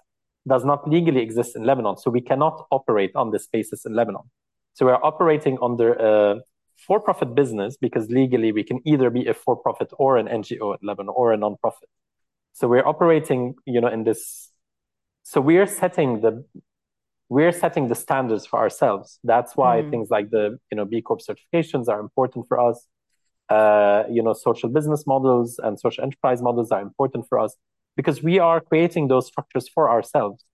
does not legally exist in lebanon so we cannot operate on this basis in lebanon. So we're operating under a for-profit business because legally we can either be a for-profit or an ngo in lebanon or a non-profit. So we're operating you know in this so we're setting the we're setting the standards for ourselves. That's why mm. things like the you know b corp certifications are important for us. Uh, you know social business models and social enterprise models are important for us because we are creating those structures for ourselves.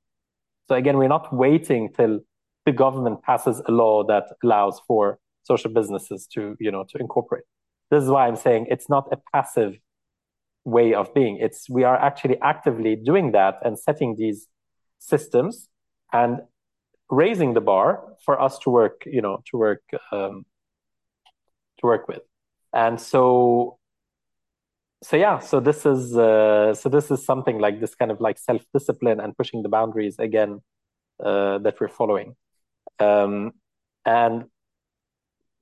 So again we're not waiting till the government passes a law that allows for social businesses to you know to incorporate. This is why i'm saying it's not a passive way of being. It's we are actually actively doing that and setting these systems and raising the bar for us to work you know to work um, to work with. And so so yeah so this is uh, so this is something like this kind of like self discipline and pushing the boundaries again uh, that we're following. Um, and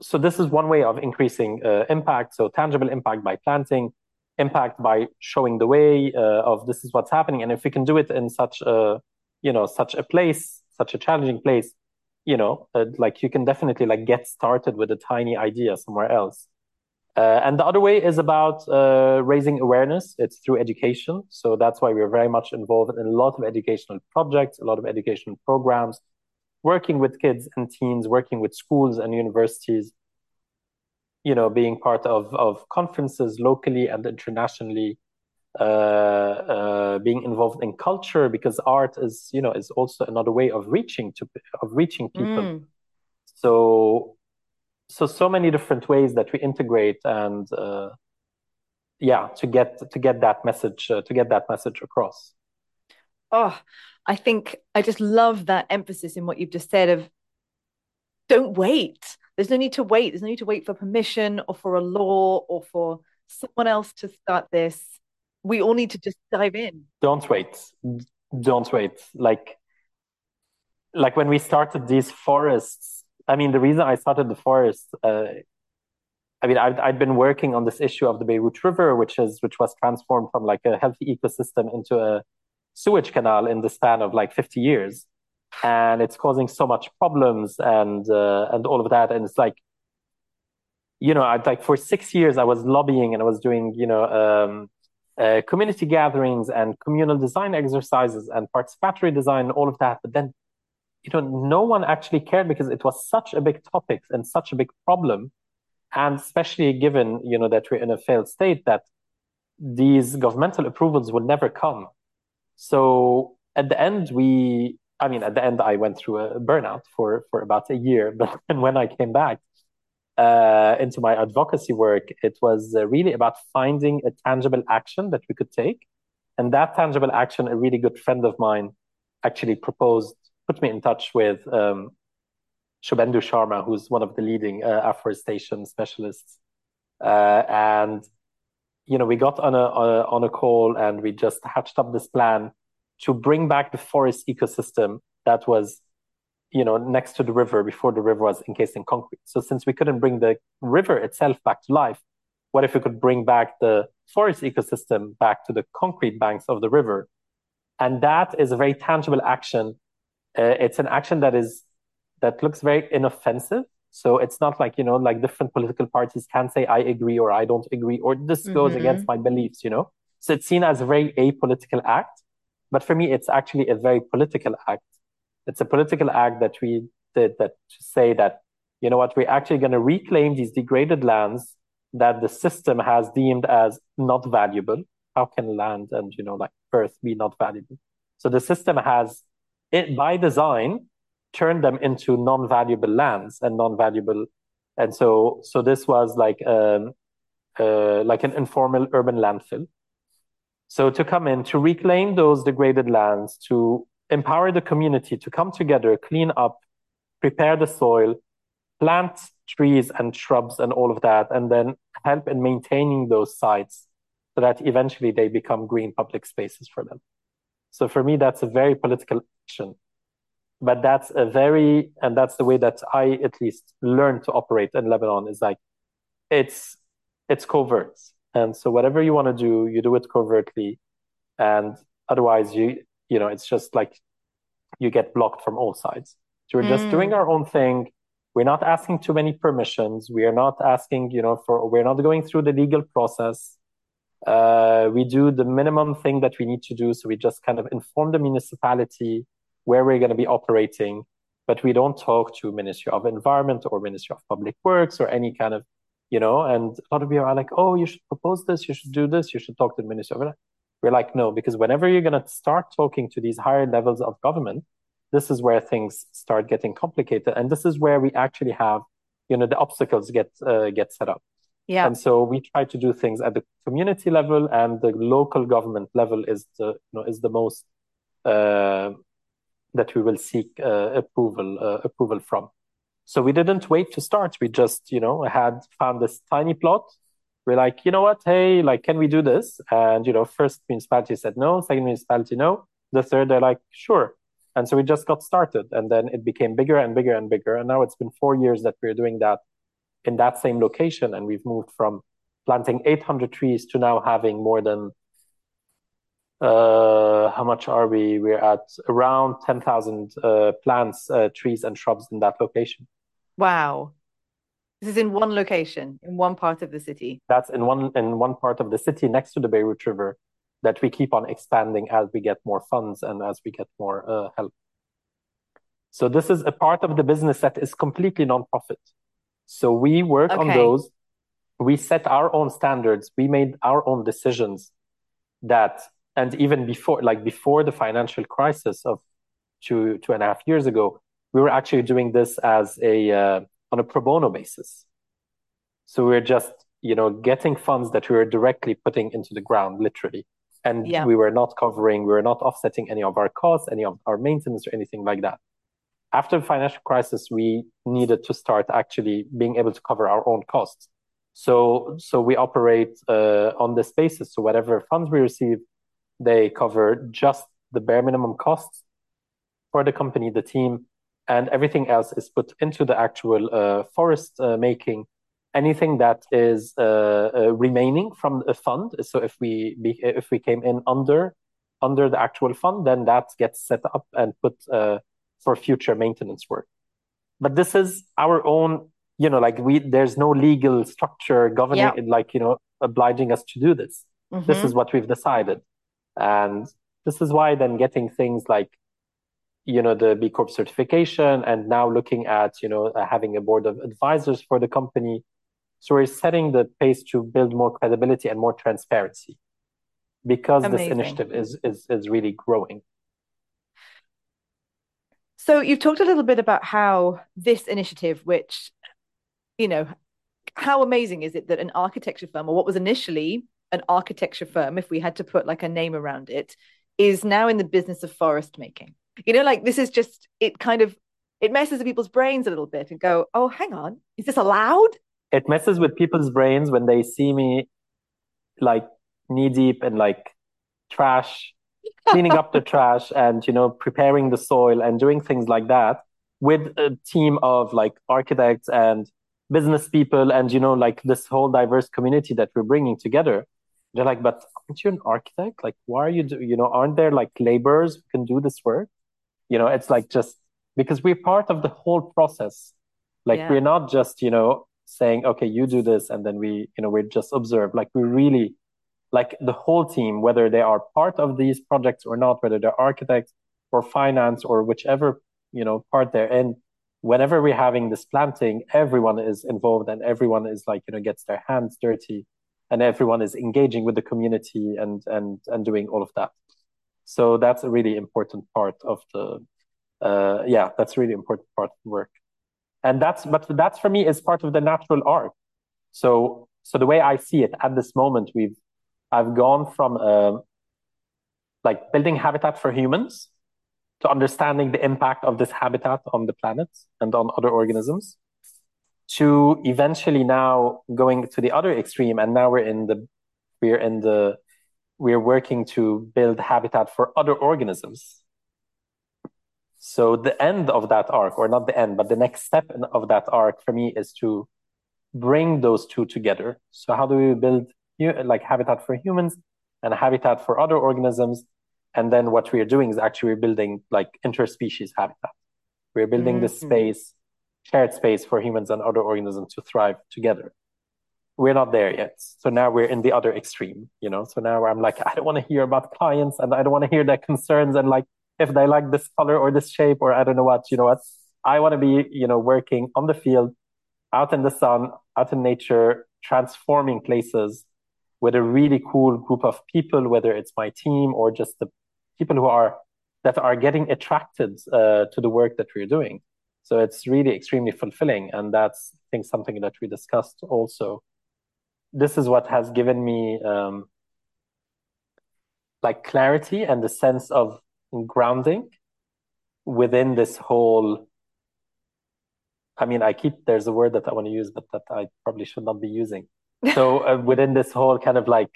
so this is one way of increasing uh, impact. So tangible impact by planting impact by showing the way uh, of this is what's happening. And if we can do it in such a you know such a place such a challenging place you know uh, like you can definitely like get started with a tiny idea somewhere else uh, and the other way is about uh, raising awareness. It's through education. So that's why we're very much involved in a lot of educational projects a lot of educational programs working with kids and teens working with schools and universities you know being part of of conferences locally and internationally uh, uh, being involved in culture because art is you know is also another way of reaching to of reaching people. Mm. so so so many different ways that we integrate and uh, yeah to get to get that message uh, to get that message across oh i think i just love that emphasis in what you've just said of don't wait there's no need to wait there's no need to wait for permission or for a law or for someone else to start this we all need to just dive in. Don't wait. Don't wait. Like, like when we started these forests. I mean, the reason I started the forest. Uh, I mean, I'd, I'd been working on this issue of the Beirut River, which is which was transformed from like a healthy ecosystem into a sewage canal in the span of like 50 years, and it's causing so much problems and uh, and all of that. And it's like, you know, I'd like for six years I was lobbying and I was doing, you know, um, uh, community gatherings and communal design exercises and participatory design, all of that. But then, you know, no one actually cared because it was such a big topic and such a big problem. And especially given, you know, that we're in a failed state that these governmental approvals would never come. So at the end, we, I mean, at the end, I went through a burnout for, for about a year. But then when I came back, uh, into my advocacy work, it was uh, really about finding a tangible action that we could take. And that tangible action, a really good friend of mine actually proposed, put me in touch with um, Shubhendu Sharma, who's one of the leading uh, afforestation specialists. Uh, and, you know, we got on a, on a, on a call and we just hatched up this plan to bring back the forest ecosystem that was you know, next to the river before the river was encased in concrete. So since we couldn't bring the river itself back to life, what if we could bring back the forest ecosystem back to the concrete banks of the river? And that is a very tangible action. Uh, it's an action that is that looks very inoffensive. So it's not like you know, like different political parties can say I agree or I don't agree or this mm-hmm. goes against my beliefs. You know, so it's seen as a very apolitical act. But for me, it's actually a very political act it's a political act that we did that to say that you know what we're actually going to reclaim these degraded lands that the system has deemed as not valuable how can land and you know like earth be not valuable So the system has, it by design, turned them into non-valuable lands and non-valuable, and so so this was like um, uh, like an informal urban landfill. So to come in to reclaim those degraded lands, to empower the community to come together, clean up, prepare the soil, plant trees and shrubs and all of that, and then help in maintaining those sites so that eventually they become green public spaces for them. So for me, that's a very political action. But that's a very, and that's the way that I at least learned to operate in Lebanon is like, it's, it's covert. And so whatever you want to do, you do it covertly. And otherwise you, you know, it's just like you get blocked from all sides. So we're mm. just doing our own thing. We're not asking too many permissions. We are not asking, you know, for, we're not going through the legal process. Uh, we do the minimum thing that we need to do. So we just kind of inform the municipality where we're going to be operating, but we don't talk to Ministry of Environment or Ministry of Public Works or any kind of, you know, and a lot of people are like, oh, you should propose this, you should do this, you should talk to the Ministry of We're like, no, because whenever you're going to start talking to these higher levels of government, this is where things start getting complicated. And this is where we actually have, you know, the obstacles get, uh, get set up. Yeah. And so we try to do things at the community level and the local government level is the you know is the most uh, that we will seek uh, approval uh, approval from. So we didn't wait to start. We just you know had found this tiny plot. We're like, you know what? Hey, like, can we do this? And you know, first municipality said no. Second municipality no. The third, they're like, sure. And so we just got started, and then it became bigger and bigger and bigger. And now it's been four years that we're doing that in that same location, and we've moved from planting 800 trees to now having more than uh, how much are we? We're at around 10,000 uh, plants, uh, trees, and shrubs in that location. Wow. This is in one location, in one part of the city. That's in one in one part of the city next to the Beirut River that we keep on expanding as we get more funds and as we get more uh, help. So this is a part of the business that is completely non-profit. So we work okay. on those. We set our own standards. We made our own decisions that, and even before, like before the financial crisis of two, two and a half years ago, we were actually doing this as a, uh, on a pro bono basis. So we we're just, you know, getting funds that we were directly putting into the ground, literally. And yeah. we were not covering, we were not offsetting any of our costs, any of our maintenance or anything like that after the financial crisis, we needed to start actually being able to cover our own costs. So, so we operate uh, on this basis. So whatever funds we receive, they cover just the bare minimum costs for the company, the team, and everything else is put into the actual uh, forest uh, making. Anything that is uh, uh, remaining from the fund. So if we be, if we came in under under the actual fund, then that gets set up and put uh, for future maintenance work. But this is our own, you know, like we there's no legal structure governing yeah. like, you know, obliging us to do this. Mm-hmm. This is what we've decided. And this is why then getting things like you know the b corp certification and now looking at you know uh, having a board of advisors for the company so we're setting the pace to build more credibility and more transparency because Amazing. this initiative is, is is really growing so you've talked a little bit about how this initiative, which, you know, how amazing is it that an architecture firm, or what was initially an architecture firm, if we had to put like a name around it, is now in the business of forest making. You know, like this is just it kind of it messes with people's brains a little bit and go, oh, hang on, is this allowed? It messes with people's brains when they see me like knee deep in like trash cleaning up the trash and you know preparing the soil and doing things like that with a team of like architects and business people and you know like this whole diverse community that we're bringing together. They're like but aren't you an architect? Like why are you do you know aren't there like laborers who can do this work? You know it's like just because we're part of the whole process. Like yeah. we're not just you know saying okay you do this and then we you know we're just observe like we really like the whole team, whether they are part of these projects or not, whether they're architects or finance or whichever you know part they're in. Whenever we're having this planting, everyone is involved and everyone is like you know gets their hands dirty, and everyone is engaging with the community and and and doing all of that. So that's a really important part of the, uh, yeah, that's really important part of the work. And that's, but that's for me is part of the natural arc. So, so the way I see it at this moment, we've, I've gone from, uh, like building habitat for humans to understanding the impact of this habitat on the planet and on other organisms to eventually now going to the other extreme. And now we're in the we're in the we're working to build habitat for other organisms. So the end of that arc or not the end but the next step of that arc for me is to bring those two together. So how do we build like habitat for humans and habitat for other organisms and then what we are doing is actually building like interspecies habitat we're building mm-hmm. this space shared space for humans and other organisms to thrive together. We're not there yet. So now we're in the other extreme, you know. So now I'm like, I don't want to hear about clients and I don't want to hear their concerns and like if they like this color or this shape or I don't know what, you know what. I want to be, you know, working on the field, out in the sun, out in nature, transforming places with a really cool group of people, whether it's my team or just the people who are that are getting attracted uh, to the work that we're doing. So it's really extremely fulfilling. And that's, I think, something that we discussed also. This is what has given me um, like clarity and the sense of grounding within this whole. I mean, I keep, there's a word that I want to use, but that I probably should not be using. So uh, within this whole kind of like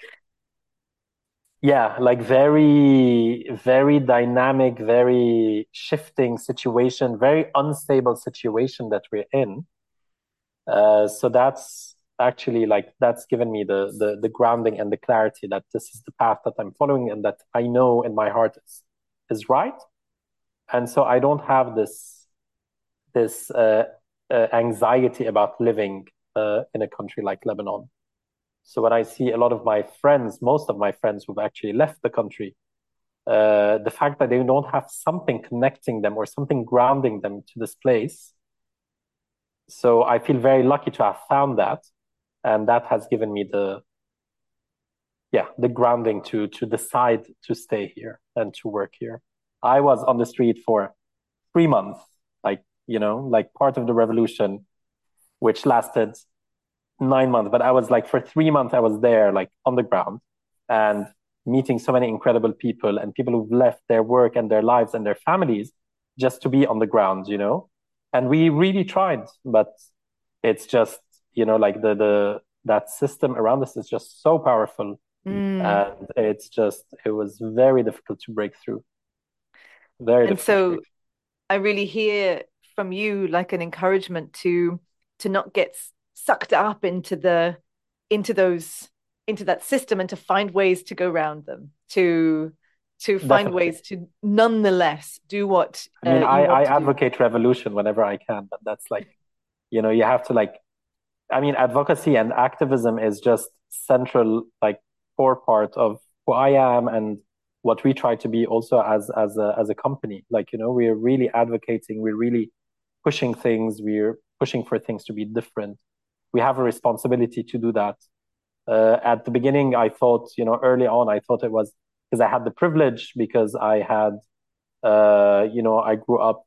yeah like very very dynamic very shifting situation very unstable situation that we're in uh, so that's actually like that's given me the, the the grounding and the clarity that this is the path that i'm following and that i know in my heart is is right. And so i don't have this this uh, uh, anxiety about living uh, in a country like lebanon so when I see a lot of my friends, most of my friends who've actually left the country, uh, the fact that they don't have something connecting them or something grounding them to this place. So I feel very lucky to have found that, and that has given me the, yeah, the grounding to to decide to stay here and to work here. I was on the street for three months, like you know, like part of the revolution, which lasted nine months, but I was like for three months, I was there, like on the ground and meeting so many incredible people and people who've left their work and their lives and their families just to be on the ground, you know? And we really tried, but it's just, you know, like the, the, that system around us is just so powerful. Mm. And it's just, it was very difficult to break through. Very and so I really hear from you like an encouragement to, to not get sucked up into the into those into that system and to find ways to go around them to to find Definitely. ways to nonetheless do what i mean uh, i, I advocate do. revolution whenever i can but that's like you know you have to like i mean advocacy and activism is just central like core part of who i am and what we try to be also as as a as a company like you know we're really advocating we're really pushing things we're pushing for things to be different we have a responsibility to do that. Uh, at the beginning, I thought, you know, early on, I thought it was because I had the privilege because I had, uh, you know, I grew up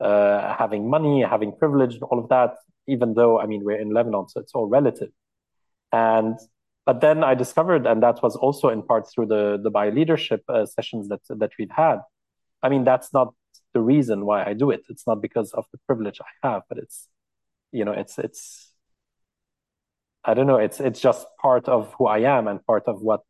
uh, having money, having privilege, all of that. Even though, I mean, we're in Lebanon, so it's all relative. And but then I discovered, and that was also in part through the the bio leadership uh, sessions that that we've had. I mean, that's not the reason why I do it. It's not because of the privilege I have, but it's, you know, it's it's I don't know. It's it's just part of who I am and part of what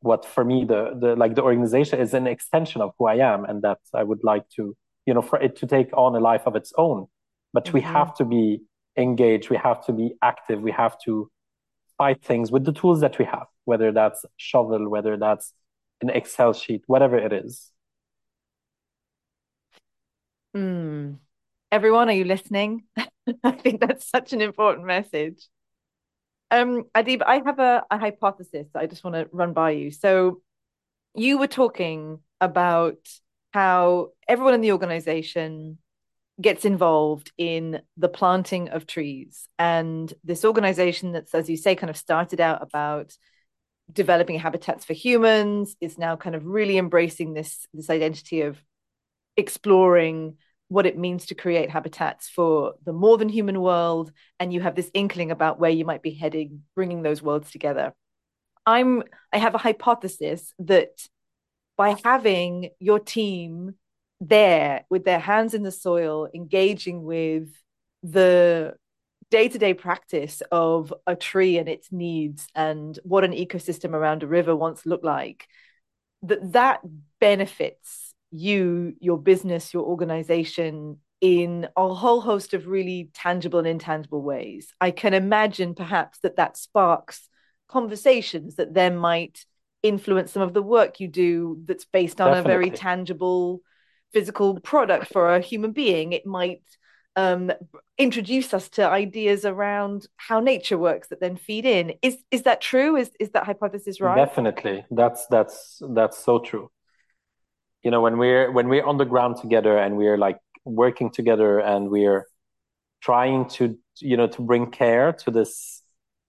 what for me the the like the organization is an extension of who I am, and that I would like to you know for it to take on a life of its own. But mm-hmm. we have to be engaged. We have to be active. We have to fight things with the tools that we have, whether that's shovel, whether that's an Excel sheet, whatever it is. Mm. Everyone, are you listening? I think that's such an important message. Um, Adib, I have a, a hypothesis I just want to run by you. So, you were talking about how everyone in the organization gets involved in the planting of trees. And this organization that's, as you say, kind of started out about developing habitats for humans is now kind of really embracing this this identity of exploring what it means to create habitats for the more than human world and you have this inkling about where you might be heading bringing those worlds together. I'm i have a hypothesis that by having your team there with their hands in the soil engaging with the day-to-day practice of a tree and its needs and what an ecosystem around a river once looked like that that benefits you, your business, your organization in a whole host of really tangible and intangible ways. I can imagine perhaps that that sparks conversations that then might influence some of the work you do that's based on Definitely. a very tangible physical product for a human being. It might um, introduce us to ideas around how nature works that then feed in. Is is that true? Is is that hypothesis right? Definitely. That's that's that's so true you know when we're when we're on the ground together and we're like working together and we're trying to you know to bring care to this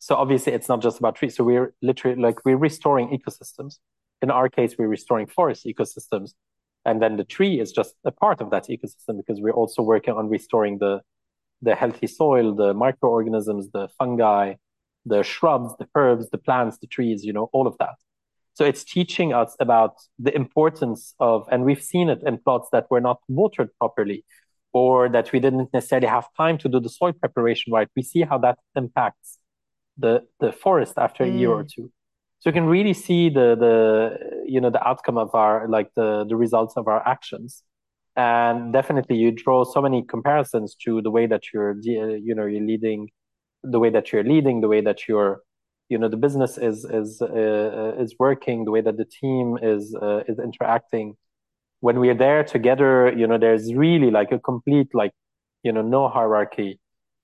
so obviously it's not just about trees. So we're literally like we're restoring ecosystems. In our case we're restoring forest ecosystems. And then the tree is just a part of that ecosystem because we're also working on restoring the the healthy soil the microorganisms the fungi the shrubs the herbs the plants the trees you know all of that so it's teaching us about the importance of, and we've seen it in plots that were not watered properly or that we didn't necessarily have time to do the soil preparation right. We see how that impacts the, the forest after mm. a year or mm. two. So you can really see the, the, you know, the outcome of our, like the, the results of our actions. And definitely you draw so many comparisons to the way that you're, you know, you're leading, the way that you're leading, the way that you're you know the business is is uh, is working the way that the team is uh, is interacting. When we're there together you know there's really like a complete like you know no hierarchy.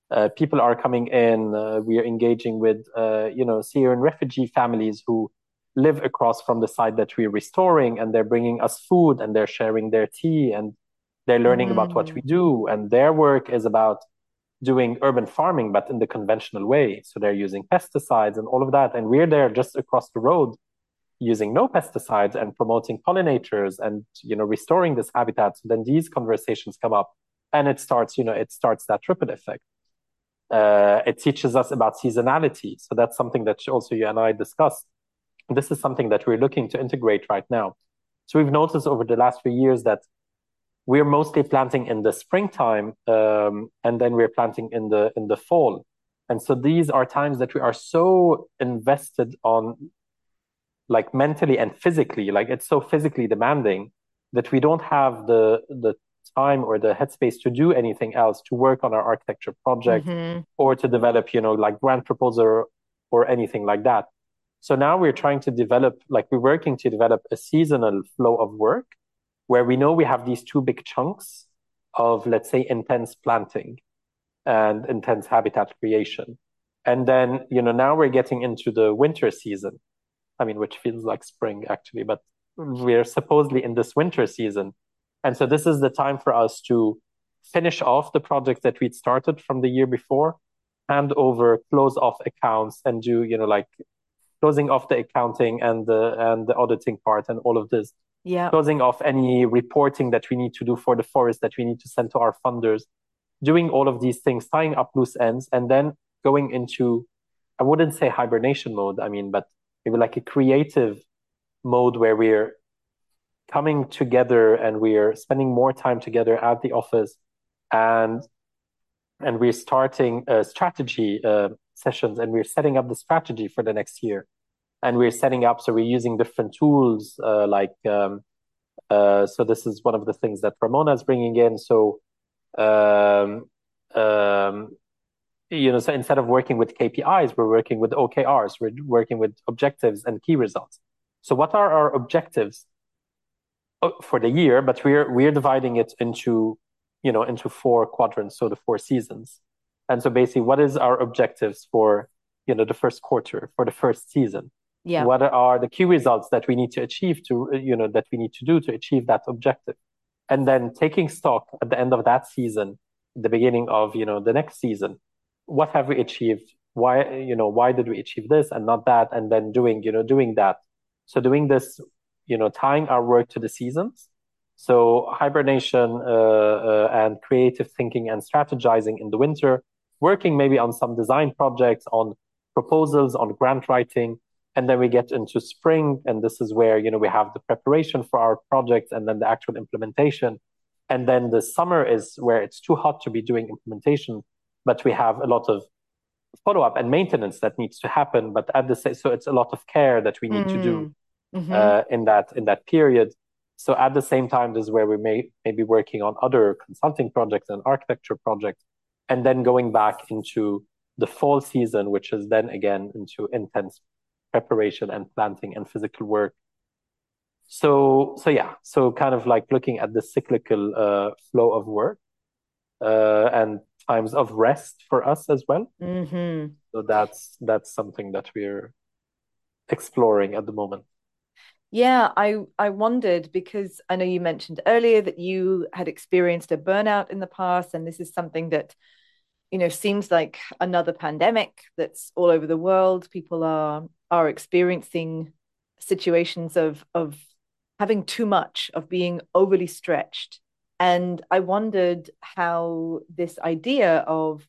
Uh, people are coming in uh, we are engaging with uh, you know syrian refugee families who live across from the site that we're restoring and they're bringing us food and they're sharing their tea and they're learning mm. about what we do. And their work is about doing urban farming, but in the conventional way. So they're using pesticides and all of that. And we're there just across the road using no pesticides and promoting pollinators and, you know, restoring this habitat. So then these conversations come up and it starts, you know, it starts that ripple effect. Uh, it teaches us about seasonality. So that's something that also you and I discussed. This is something that we're looking to integrate right now. So we've noticed over the last few years that we're mostly planting in the springtime um, and then we're planting in the in the fall and so these are times that we are so invested on like mentally and physically like it's so physically demanding that we don't have the the time or the headspace to do anything else to work on our architecture project mm-hmm. or to develop you know like grant proposal or anything like that so now we're trying to develop like we're working to develop a seasonal flow of work where we know we have these two big chunks of, let's say, intense planting and intense habitat creation. And then, you know, now we're getting into the winter season. I mean, which feels like spring actually, but we're supposedly in this winter season. And so this is the time for us to finish off the project that we'd started from the year before, hand over, close off accounts and do, you know, like closing off the accounting and the and the auditing part and all of this yeah. closing off any reporting that we need to do for the forest that we need to send to our funders, doing all of these things, tying up loose ends, and then going into, I wouldn't say hibernation mode, I mean, but maybe like a creative mode where we're coming together and we're spending more time together at the office and and we're starting uh, strategy uh, sessions and we're setting up the strategy for the next year and we're setting up so we're using different tools uh, like um, uh, so this is one of the things that ramona is bringing in. So um, um, you know so instead of working with kpis we're working with okrs we're working with objectives and key results. So what are our objectives uh, for the year? But we're we're dividing it into you know into four quadrants so the four seasons. And so basically what is our objectives for you know the first quarter for the first season yeah. what are the key results that we need to achieve to you know that we need to do to achieve that objective? And then taking stock at the end of that season the beginning of you know the next season what have we achieved? Why you know why did we achieve this and not that? And then doing you know doing that. So doing this you know tying our work to the seasons. So hibernation uh, uh, and creative thinking and strategizing in the winter working maybe on some design projects on proposals on grant writing and then we get into spring and this is where you know we have the preparation for our projects and then the actual implementation and then the summer is where it's too hot to be doing implementation but we have a lot of follow up and maintenance that needs to happen but at the same so it's a lot of care that we need mm-hmm. to do mm-hmm. mm-hmm. uh, in that in that period so at the same time this is where we may, may be working on other consulting projects and architecture projects and then going back into the fall season which is then again into intense preparation and planting and physical work. So so yeah so kind of like looking at the cyclical uh, flow of work uh, and times of rest for us as well. Mm-hmm. so that's that's something that we're exploring at the moment. Yeah i i wondered because i know you mentioned earlier that you had experienced a burnout in the past and this is something that you know seems like another pandemic that's all over the world. People are are experiencing situations of of having too much of being overly stretched. And i wondered how this idea of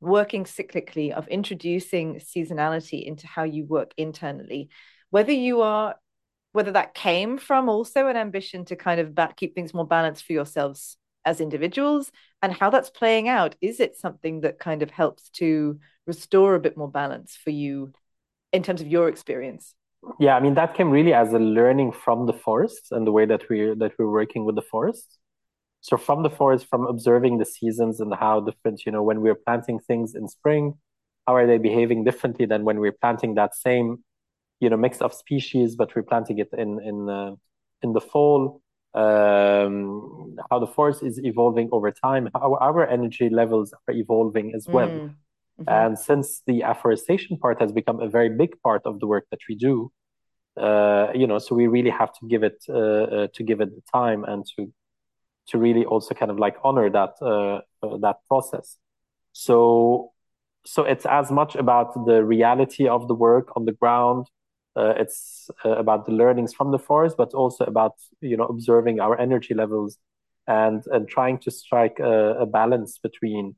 working cyclically of introducing seasonality into how you work internally whether you are whether that came from also an ambition to kind of back, keep things more balanced for yourselves as individuals and how that's playing out. Is it something that kind of helps to restore a bit more balance for you in terms of your experience yeah i mean that came really as a learning from the forests and the way that we that we're working with the forests so from the forest from observing the seasons and how different you know when we're planting things in spring how are they behaving differently than when we're planting that same you know mix of species but we're planting it in in uh, in the fall um, how the forest is evolving over time, how our energy levels are evolving as well. Mm. Hmm And since the afforestation part has become a very big part of the work that we do, uh, you know, so we really have to give it uh, uh, to give it the time and to to really also kind of like honor that uh, uh, that process. So so it's as much about the reality of the work on the ground it's about the learnings from the forest, but also about you know observing our energy levels and and trying to strike a, a balance between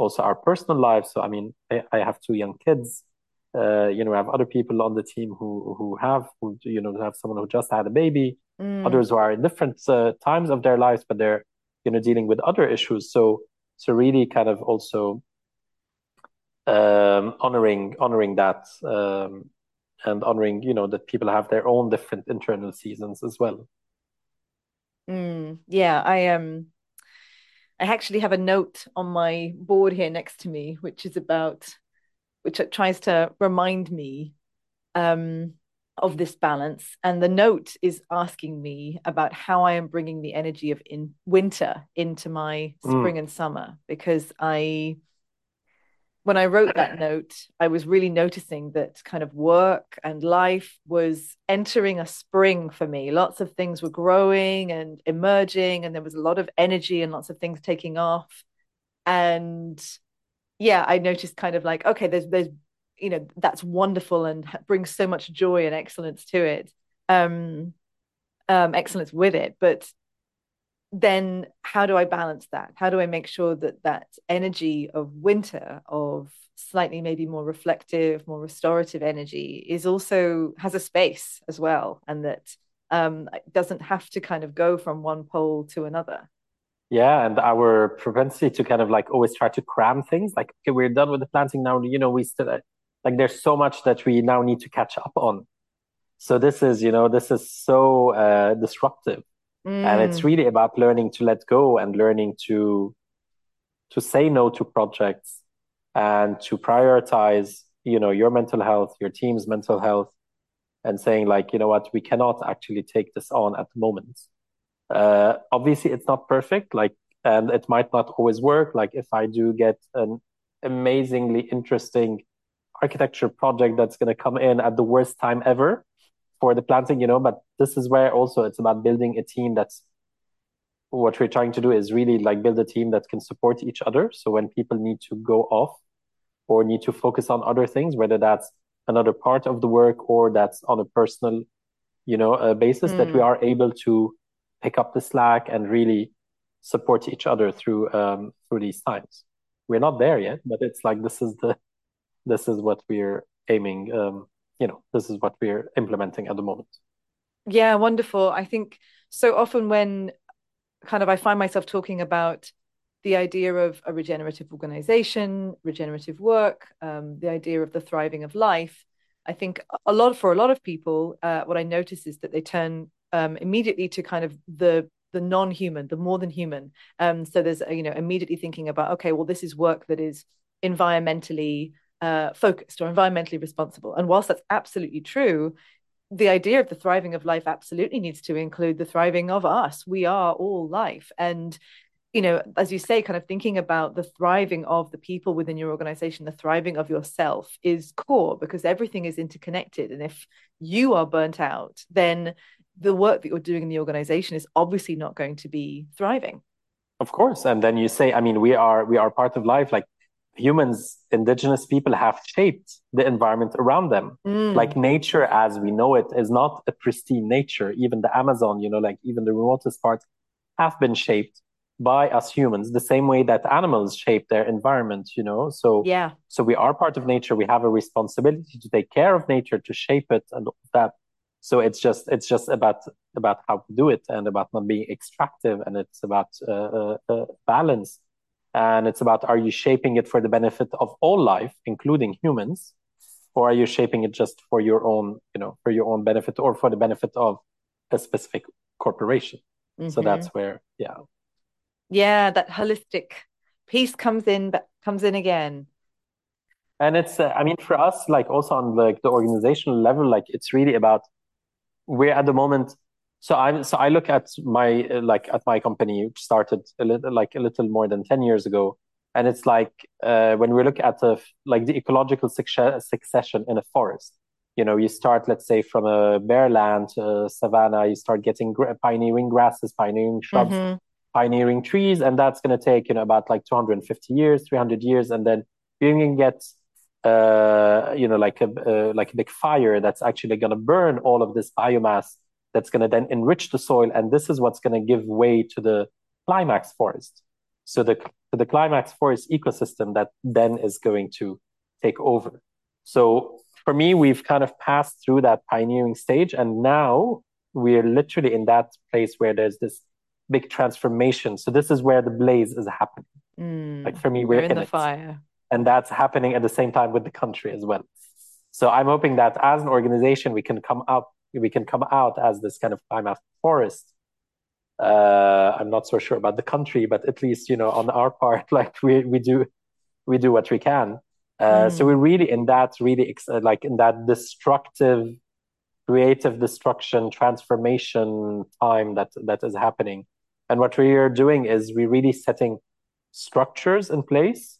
also our personal lives. So I mean, I, I have two young kids. Uh, you know, I have other people on the team who who have who you know have someone who just had a baby, mm. others who are in different uh, times of their lives, but they're you know dealing with other issues. So so really kind of also um, honoring honoring that um, and honoring you know that people have their own different internal seasons as well mm, yeah i um i actually have a note on my board here next to me which is about which tries to remind me um of this balance and the note is asking me about how i am bringing the energy of in winter into my mm. spring mm. and summer because i when I wrote that note, I was really noticing that kind of work and life was entering a spring for me. Lots of things were growing and emerging, and there was a lot of energy and lots of things taking off. And yeah, I noticed kind of like, okay, there's there's you know that's wonderful and brings so much joy and excellence to it, um, um, excellence with it. But then how do I balance that? How do I make sure that that energy of winter, of slightly maybe more reflective, more restorative energy, is also has a space as well, and that um, doesn't have to kind of go from one pole to another. Yeah, and our propensity to kind of like always try to cram things, like okay, we're done with the planting now. You know, we still like there's so much that we now need to catch up on. So this is, you know, this is so uh, disruptive Mm. And it's mm. really about learning to let go and learning to to say no to projects and to prioritize, you know, your mental health, your team's mental health, and saying like, you know what, we cannot actually take this on at the moment. Uh, obviously, it's not perfect, like, and it might not always work. Like, if I do get an amazingly interesting architecture project that's going to come in at the worst time ever, for the planting, you know, but this is where also it's about building a team that's what we're trying to do is really like build a team that can support each other. So when people need to go off or need to focus on other things, whether that's another part of the work or that's on a personal, you know, uh, basis, mm. that we hmm. are able to pick up the slack and really support each other through um, through these times. We're not there yet, but it's like this is the this is what we're aiming. Um, you know, this is what we're implementing at the moment. Yeah, wonderful. I think so often when kind of I find myself talking about the idea of a regenerative organization, regenerative work, um, the idea of the thriving of life. I think a lot for a lot of people, uh, what I notice is that they turn um, immediately to kind of the the non-human, the more than human. Um, so there's you know immediately thinking about okay, well this is work that is environmentally uh, focused or environmentally responsible. And whilst that's absolutely true, the idea of the thriving of life absolutely needs to include the thriving of us. We are all life, and you know, as you say, kind of thinking about the thriving of the people within your organization, the thriving of yourself is core because everything is interconnected. And if you are burnt out, then the work that you're doing in the organization is obviously not going to be thriving. Of course. And then you say, I mean, we are we are part of life. Like humans, indigenous people have shaped the environment around them. Mm. Like nature as we know it is not a pristine nature. Even the Amazon, you know, like even the remotest parts have been shaped by us humans the same way that animals shape their environment you know so yeah so we are part of nature we have a responsibility to take care of nature to shape it and all that so it's just it's just about about how to do it and about not being extractive and it's about uh, uh, uh, balance and it's about are you shaping it for the benefit of all life including humans? Or are you shaping it just for your own you know for your own benefit or for the benefit of a specific corporation? Mm-hmm. so that's where yeah. Yeah that holistic piece comes in but comes in again. And it's uh, i mean for us like also on like the organizational level like it's really about we're at the moment so i'm so i look at my like at my company which started a little like a little more than 10 years ago. And it's like uh, when we look at the like the ecological succession in a forest you know you start let's say from a bare land to savanna you start getting pioneering grasses pioneering shrubs mm-hmm. pioneering trees, and that's going to take you know about like 250 years, 300 years, and then you can get uh, you know like a uh, like a big fire that's actually going to burn all of this biomass that's going to then enrich the soil, and this is what's going to give way to the climax forest. So the to the climax forest ecosystem that then is going to take over. So for me, we've kind of passed through that pioneering stage, and now we're literally in that place where there's this big transformation. So this is where the blaze is happening. Mm, like for me, we're, we're in, in, the it. fire, and that's happening at the same time with the country as well. So I'm hoping that as an organization, we can come out, we can come out as this kind of climax forest. Uh, I'm not so sure about the country, but at least you know on our part, like we we do we do what we can. Uh, mm. So we're really in that really ex- like in that destructive creative destruction transformation time that that is happening and what we are doing is we're really setting structures in place,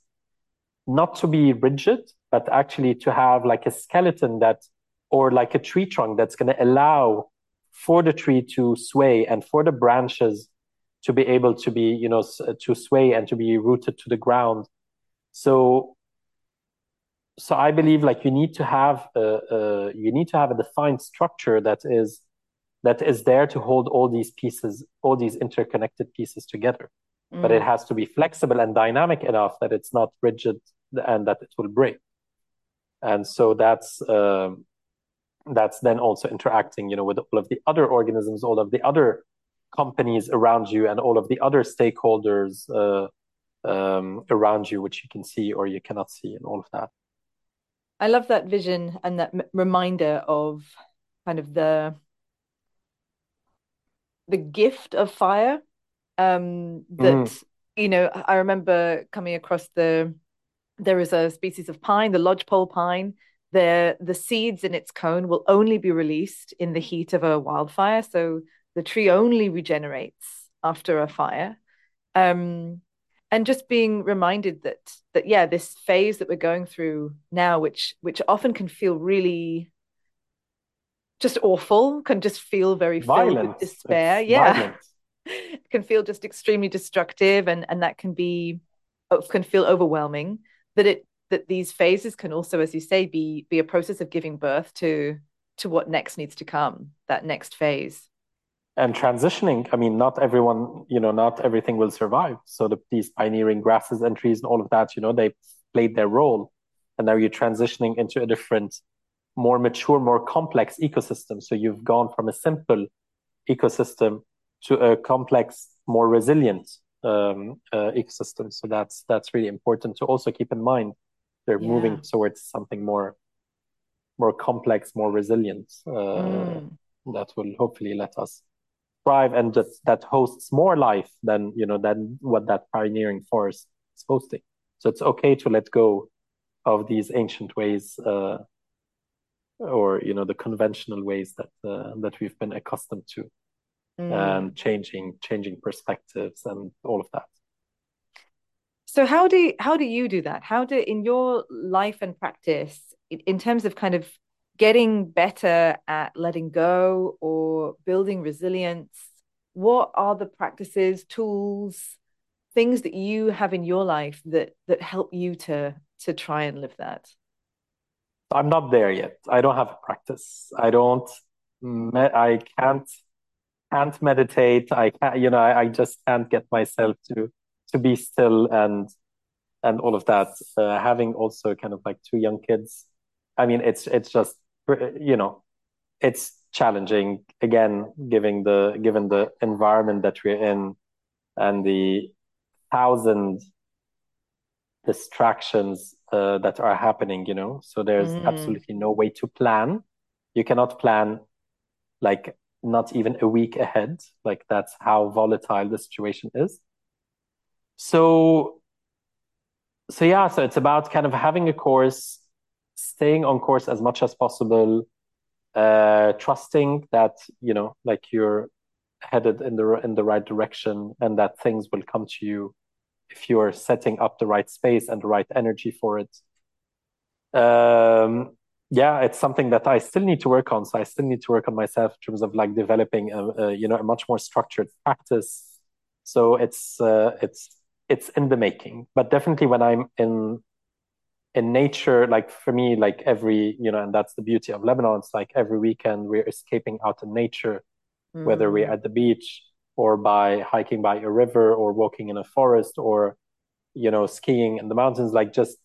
not to be rigid, but actually to have like a skeleton that, or like a tree trunk that's going to allow for the tree to sway and for the branches to be able to be, you know, to sway and to be rooted to the ground. So, so I believe like you need to have a, a you need to have a defined structure that is that is there to hold all these pieces, all these interconnected pieces together. Mm. But it mm. has to be flexible and dynamic enough that it's not rigid and that it will break. And so that's um, that's then also interacting, you know, with all of the other organisms, all of the other companies around you, and all of the other stakeholders uh, um, around you, which you can see or you cannot see, and all of that. I love that vision and that m- reminder of kind of the the gift of fire um that mm. you know i remember coming across the there is a species of pine the lodgepole pine the the seeds in its cone will only be released in the heat of a wildfire so the tree only regenerates after a fire um and just being reminded that that yeah this phase that we're going through now which which often can feel really just awful, can just feel very violent. filled with despair. It's yeah. can feel just extremely destructive and, and that can be uh, can feel overwhelming. That it that these phases can also, as you say, be be a process of giving birth to to what next needs to come, that next phase. And transitioning, I mean, not everyone, you know, not everything will survive. So the, these pioneering grasses and trees and all of that, you know, they played their role. And now you're transitioning into a different, more mature, more complex ecosystem. So you've gone from a simple ecosystem to a complex, more resilient um, uh, ecosystem. So that's that's really important to also keep in mind. They're yeah. moving towards something more more complex, more resilient. Uh, mm. That will hopefully let us thrive and just that hosts more life than you know than what that pioneering forest is hosting. So it's okay to let go of these ancient ways, uh, or you know the conventional ways that uh, that we've been accustomed to mm. and changing changing perspectives and all of that so how do how do you do that? How do in your life and practice in terms of kind of getting better at letting go or building resilience what are the practices tools things that you have in your life that that help you to to try and live that? I'm not there yet. I don't have a practice. I don't i can't can't meditate. I can't, you know, I, I just can't get myself to to be still and and all of that. Uh, having also kind of like two young kids, I mean, it's it's just you know, it's challenging again, given the given the environment that we're in and the thousand distractions uh, that are happening. You know, so there's mm. absolutely no way to plan. You cannot plan like not even a week ahead. Like that's how volatile the situation is. So, so yeah, so it's about kind of having a course, staying on course as much as possible, uh, trusting that you know, like you're headed in the in the right direction, and that things will come to you if you're setting up the right space and the right energy for it. Um, yeah, it's something that I still need to work on. So I still need to work on myself in terms of like developing a, a you know a much more structured practice. So it's uh, it's it's in the making. But definitely when I'm in in nature, like for me, like every you know, and that's the beauty of Lebanon. It's like every weekend we're escaping out in nature, mm. whether we're mm. at the beach or by hiking by a river or walking in a forest or you know skiing in the mountains. Like just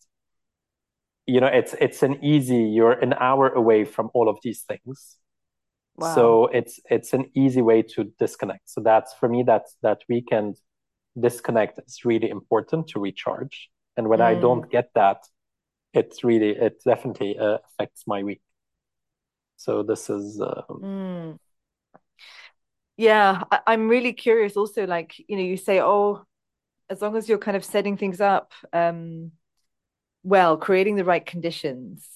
you know it's it's an easy you're an hour away from all of these things wow. so it's it's an easy way to disconnect so that's for me that's that weekend disconnect is really important to recharge and when mm. i don't get that it's really it definitely uh, affects my week so this is um... mm. yeah I- i'm really curious also like you know you say oh as long as you're kind of setting things up um well creating the right conditions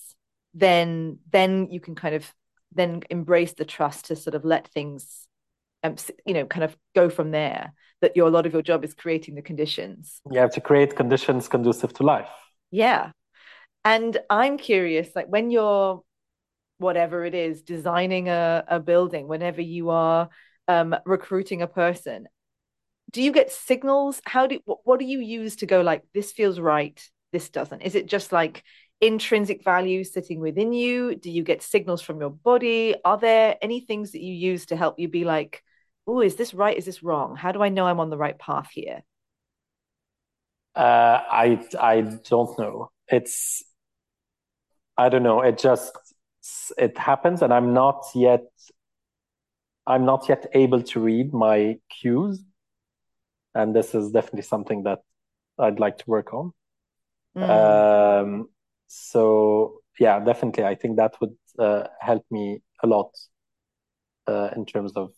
then then you can kind of then embrace the trust to sort of let things um, you know kind of go from there that your a lot of your job is creating the conditions you have to create conditions conducive to life yeah and i'm curious like when you're whatever it is designing a, a building whenever you are um, recruiting a person do you get signals how do what, what do you use to go like this feels right this doesn't? Is it just like intrinsic values sitting within you? Do you get signals from your body? Are there any things that you use to help you be like, oh, is this right? Is this wrong? How do I know I'm on the right path here? Uh, I I don't know. It's I don't know. It just it happens, and I'm not yet I'm not yet able to read my cues, and this is definitely something that I'd like to work on. Mm. Um, so yeah, definitely, I think that would uh, help me a lot uh, in terms of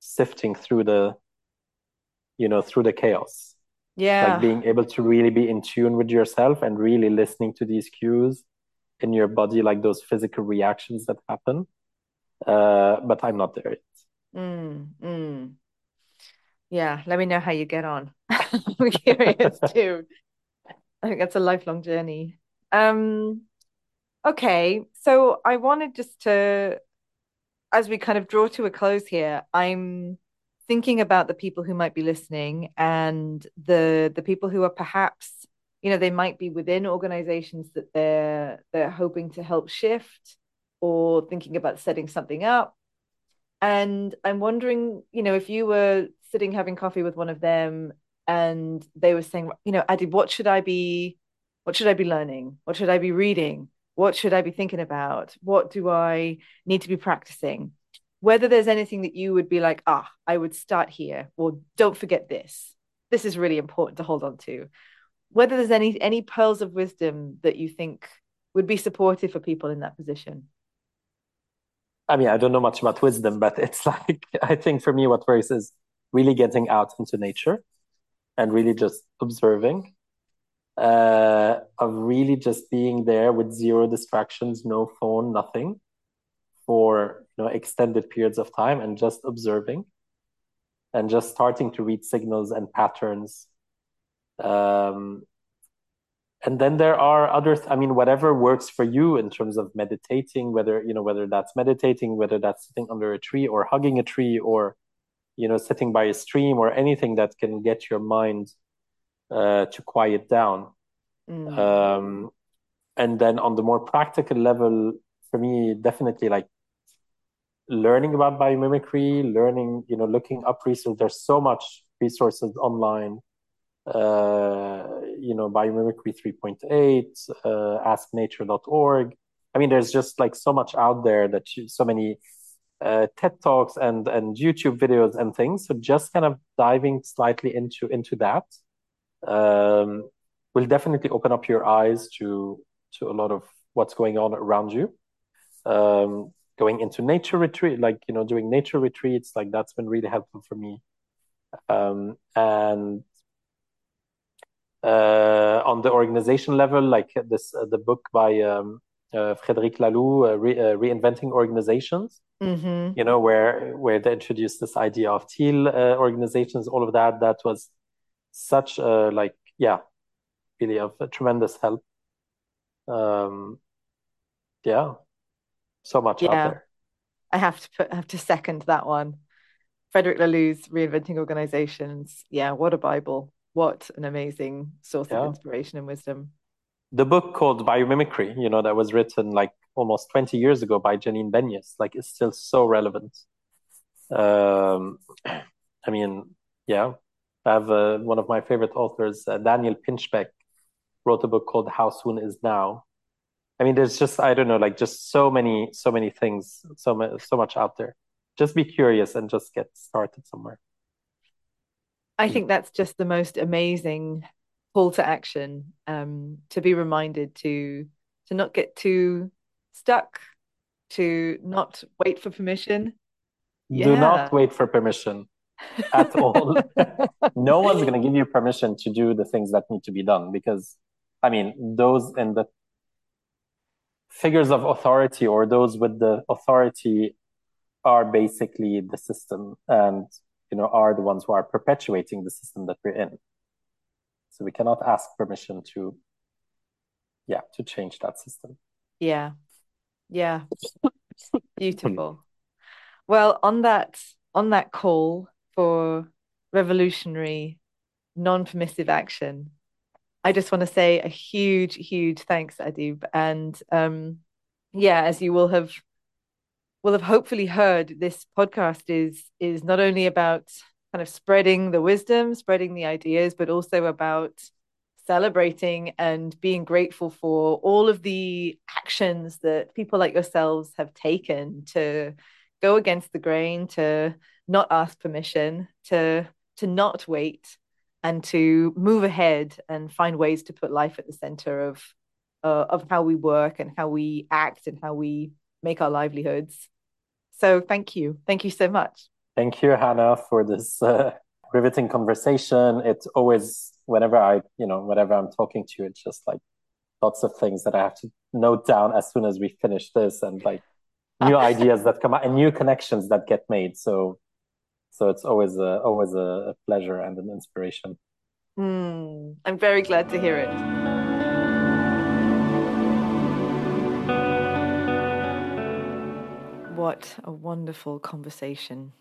sifting through the, you know, through the chaos. Yeah, like being able to really be in tune with yourself and really listening to these cues in your body, like those physical reactions that happen. Uh, but I'm not there yet. Mm, mm. Yeah, let me know how you get on. I'm curious too. I think that's a lifelong journey. Um, okay, so I wanted just to, as we kind of draw to a close here, I'm thinking about the people who might be listening and the the people who are perhaps you know they might be within organizations that they're they're hoping to help shift or thinking about setting something up. And i'm wondering you know if you were sitting having coffee with one of them and they were saying you know adi what should i be what should i be learning? What should i be reading what should i be thinking about? What do i need to be practicing? Whether there's anything that you would be like ah i would start here or don't forget this. This is really important to hold on to. Whether there's any any pearls of wisdom that you think would be supportive for people in that position? I mean i don't know much about wisdom but it's like i think for me what works is really getting out into nature and really just observing uh, of really just being there with zero distractions no phone nothing for you know extended periods of time and just observing and just starting to read signals and patterns. Um, and then there are other th- i mean whatever works for you in terms of meditating whether you know whether that's meditating whether that's sitting under a tree or hugging a tree or you know sitting by a stream or anything that can get your mind uh, to quiet down mm. um, and then on the more practical level for me definitely like learning about biomimicry learning you know looking up research there's so much resources online uh, you know, Biomimicry 3.8, uh, asknature.org. I mean, there's just like so much out there that you, so many uh, TED talks and and YouTube videos and things. So just kind of diving slightly into into that um, will definitely open up your eyes to to a lot of what's going on around you. Um, going into nature retreat, like you know, doing nature retreats, like that's been really helpful for me. Um, and uh, on the organization level, like this, uh, the book by um, uh, Frederic Laloux, Re- Reinventing Organizations. Mm-hmm. You know, where where they introduced this idea of teal organizations, all of that. That was such a like, yeah, really of a tremendous help. Um, yeah, so much yeah. out there. I have to put, have to second that one. Frederic Laloux's Reinventing Organizations. Yeah, what a Bible what an amazing source yeah. of inspiration and wisdom. The book called Biomimicry, you know, that was written like almost 20 years ago by Janine Benyus, like is still so relevant. Um, I mean, yeah, I have uh, one of my favorite authors, uh, Daniel Pinchbeck, wrote a book called How Soon Is Now. I mean, there's just I don't know, like just so many, so many things, so so much out there. Just be curious and just get started somewhere. I think that's just the most amazing call to action um, to be reminded to to not get too stuck, to not wait for permission. Yeah. Do not wait for permission at all. no one's going to give you permission to do the things that need to be done because, I mean, those in the figures of authority or those with the authority are basically the system and you know, are the ones who are perpetuating the system that we're in. So we cannot ask permission to, yeah, to change that system. Yeah. Yeah. Beautiful. Well, on that on that call for revolutionary non-permissive action, I just want to say a huge, huge thanks, Adib. And um, yeah, as you will have will have hopefully heard this podcast is is not only about kind of spreading the wisdom spreading the ideas but also about celebrating and being grateful for all of the actions that people like yourselves have taken to go against the grain to not ask permission to to not wait and to move ahead and find ways to put life at the center of uh, of how we work and how we act and how we make our livelihoods. So thank you. Thank you so much. Thank you, Hannah, for this uh, riveting conversation. It's always, whenever I, you know, whenever I'm talking to you, it's just like lots of things that I have to note down as soon as we finish this and like new ideas that come out and new connections that get made. So, so it's always a, always a pleasure and an inspiration. Mm, I'm very glad to hear it. What a wonderful conversation.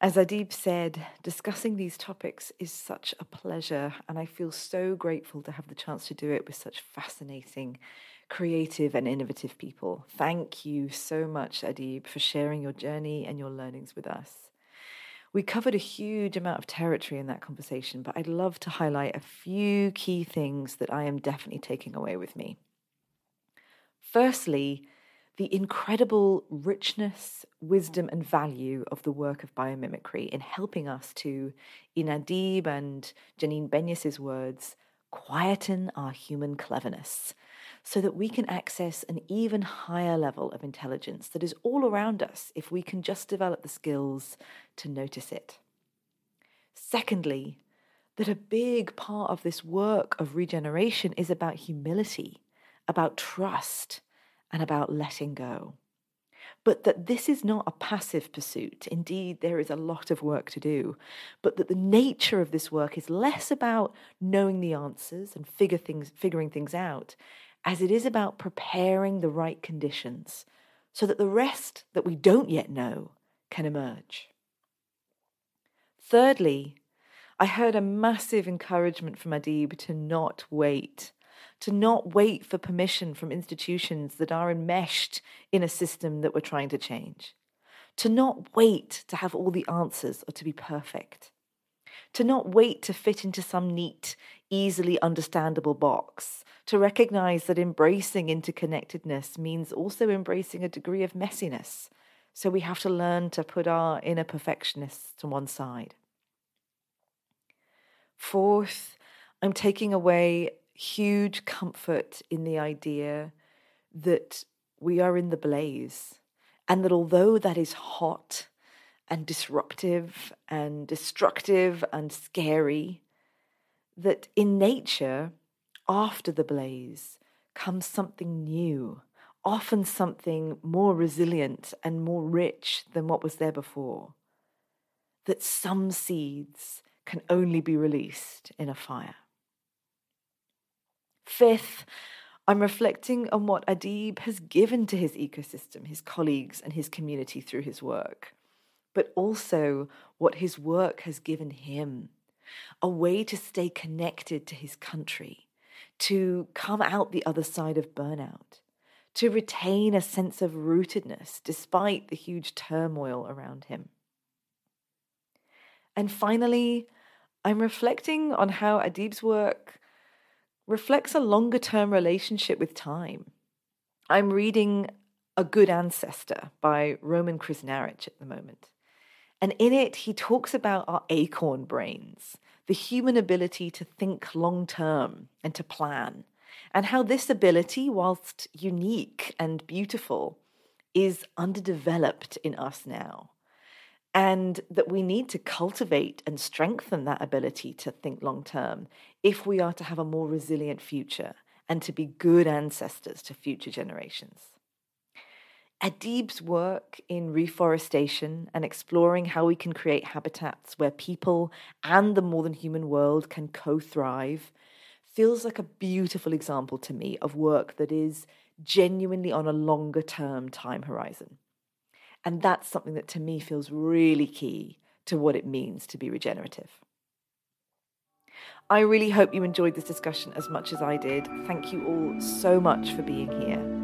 As Adib said, discussing these topics is such a pleasure, and I feel so grateful to have the chance to do it with such fascinating, creative, and innovative people. Thank you so much, Adib, for sharing your journey and your learnings with us. We covered a huge amount of territory in that conversation, but I'd love to highlight a few key things that I am definitely taking away with me. Firstly, the incredible richness, wisdom, and value of the work of biomimicry in helping us to, in Adib and Janine Benyus's words, quieten our human cleverness so that we can access an even higher level of intelligence that is all around us if we can just develop the skills to notice it. Secondly, that a big part of this work of regeneration is about humility, about trust, and about letting go. But that this is not a passive pursuit. Indeed, there is a lot of work to do. But that the nature of this work is less about knowing the answers and figure things, figuring things out, as it is about preparing the right conditions so that the rest that we don't yet know can emerge. Thirdly, I heard a massive encouragement from Adib to not wait to not wait for permission from institutions that are enmeshed in a system that we're trying to change, to not wait to have all the answers or to be perfect, to not wait to fit into some neat, easily understandable box, to recognize that embracing interconnectedness means also embracing a degree of messiness. So we have to learn to put our inner perfectionists to one side. Fourth, I'm taking away huge comfort in the idea that we are in the blaze and that although that is hot and disruptive and destructive and scary, that in nature, after the blaze, comes something new, often something more resilient and more rich than what was there before. That some seeds can only be released in a fire. Fifth, I'm reflecting on what Adib has given to his ecosystem, his colleagues, and his community through his work, but also what his work has given him a way to stay connected to his country, to come out the other side of burnout, to retain a sense of rootedness despite the huge turmoil around him. And finally, I'm reflecting on how Adib's work reflects a longer term relationship with time. I'm reading A Good Ancestor by Roman Krznaric at the moment. And in it, he talks about our acorn brains, the human ability to think long term and to plan, and how this ability, whilst unique and beautiful, is underdeveloped in us now and that we need to cultivate and strengthen that ability to think long term if we are to have a more resilient future and to be good ancestors to future generations. Adib's work in reforestation and exploring how we can create habitats where people and the more than human world can co thrive feels like a beautiful example to me of work that is genuinely on a longer term time horizon. And that's something that to me feels really key to what it means to be regenerative. I really hope you enjoyed this discussion as much as I did. Thank you all so much for being here.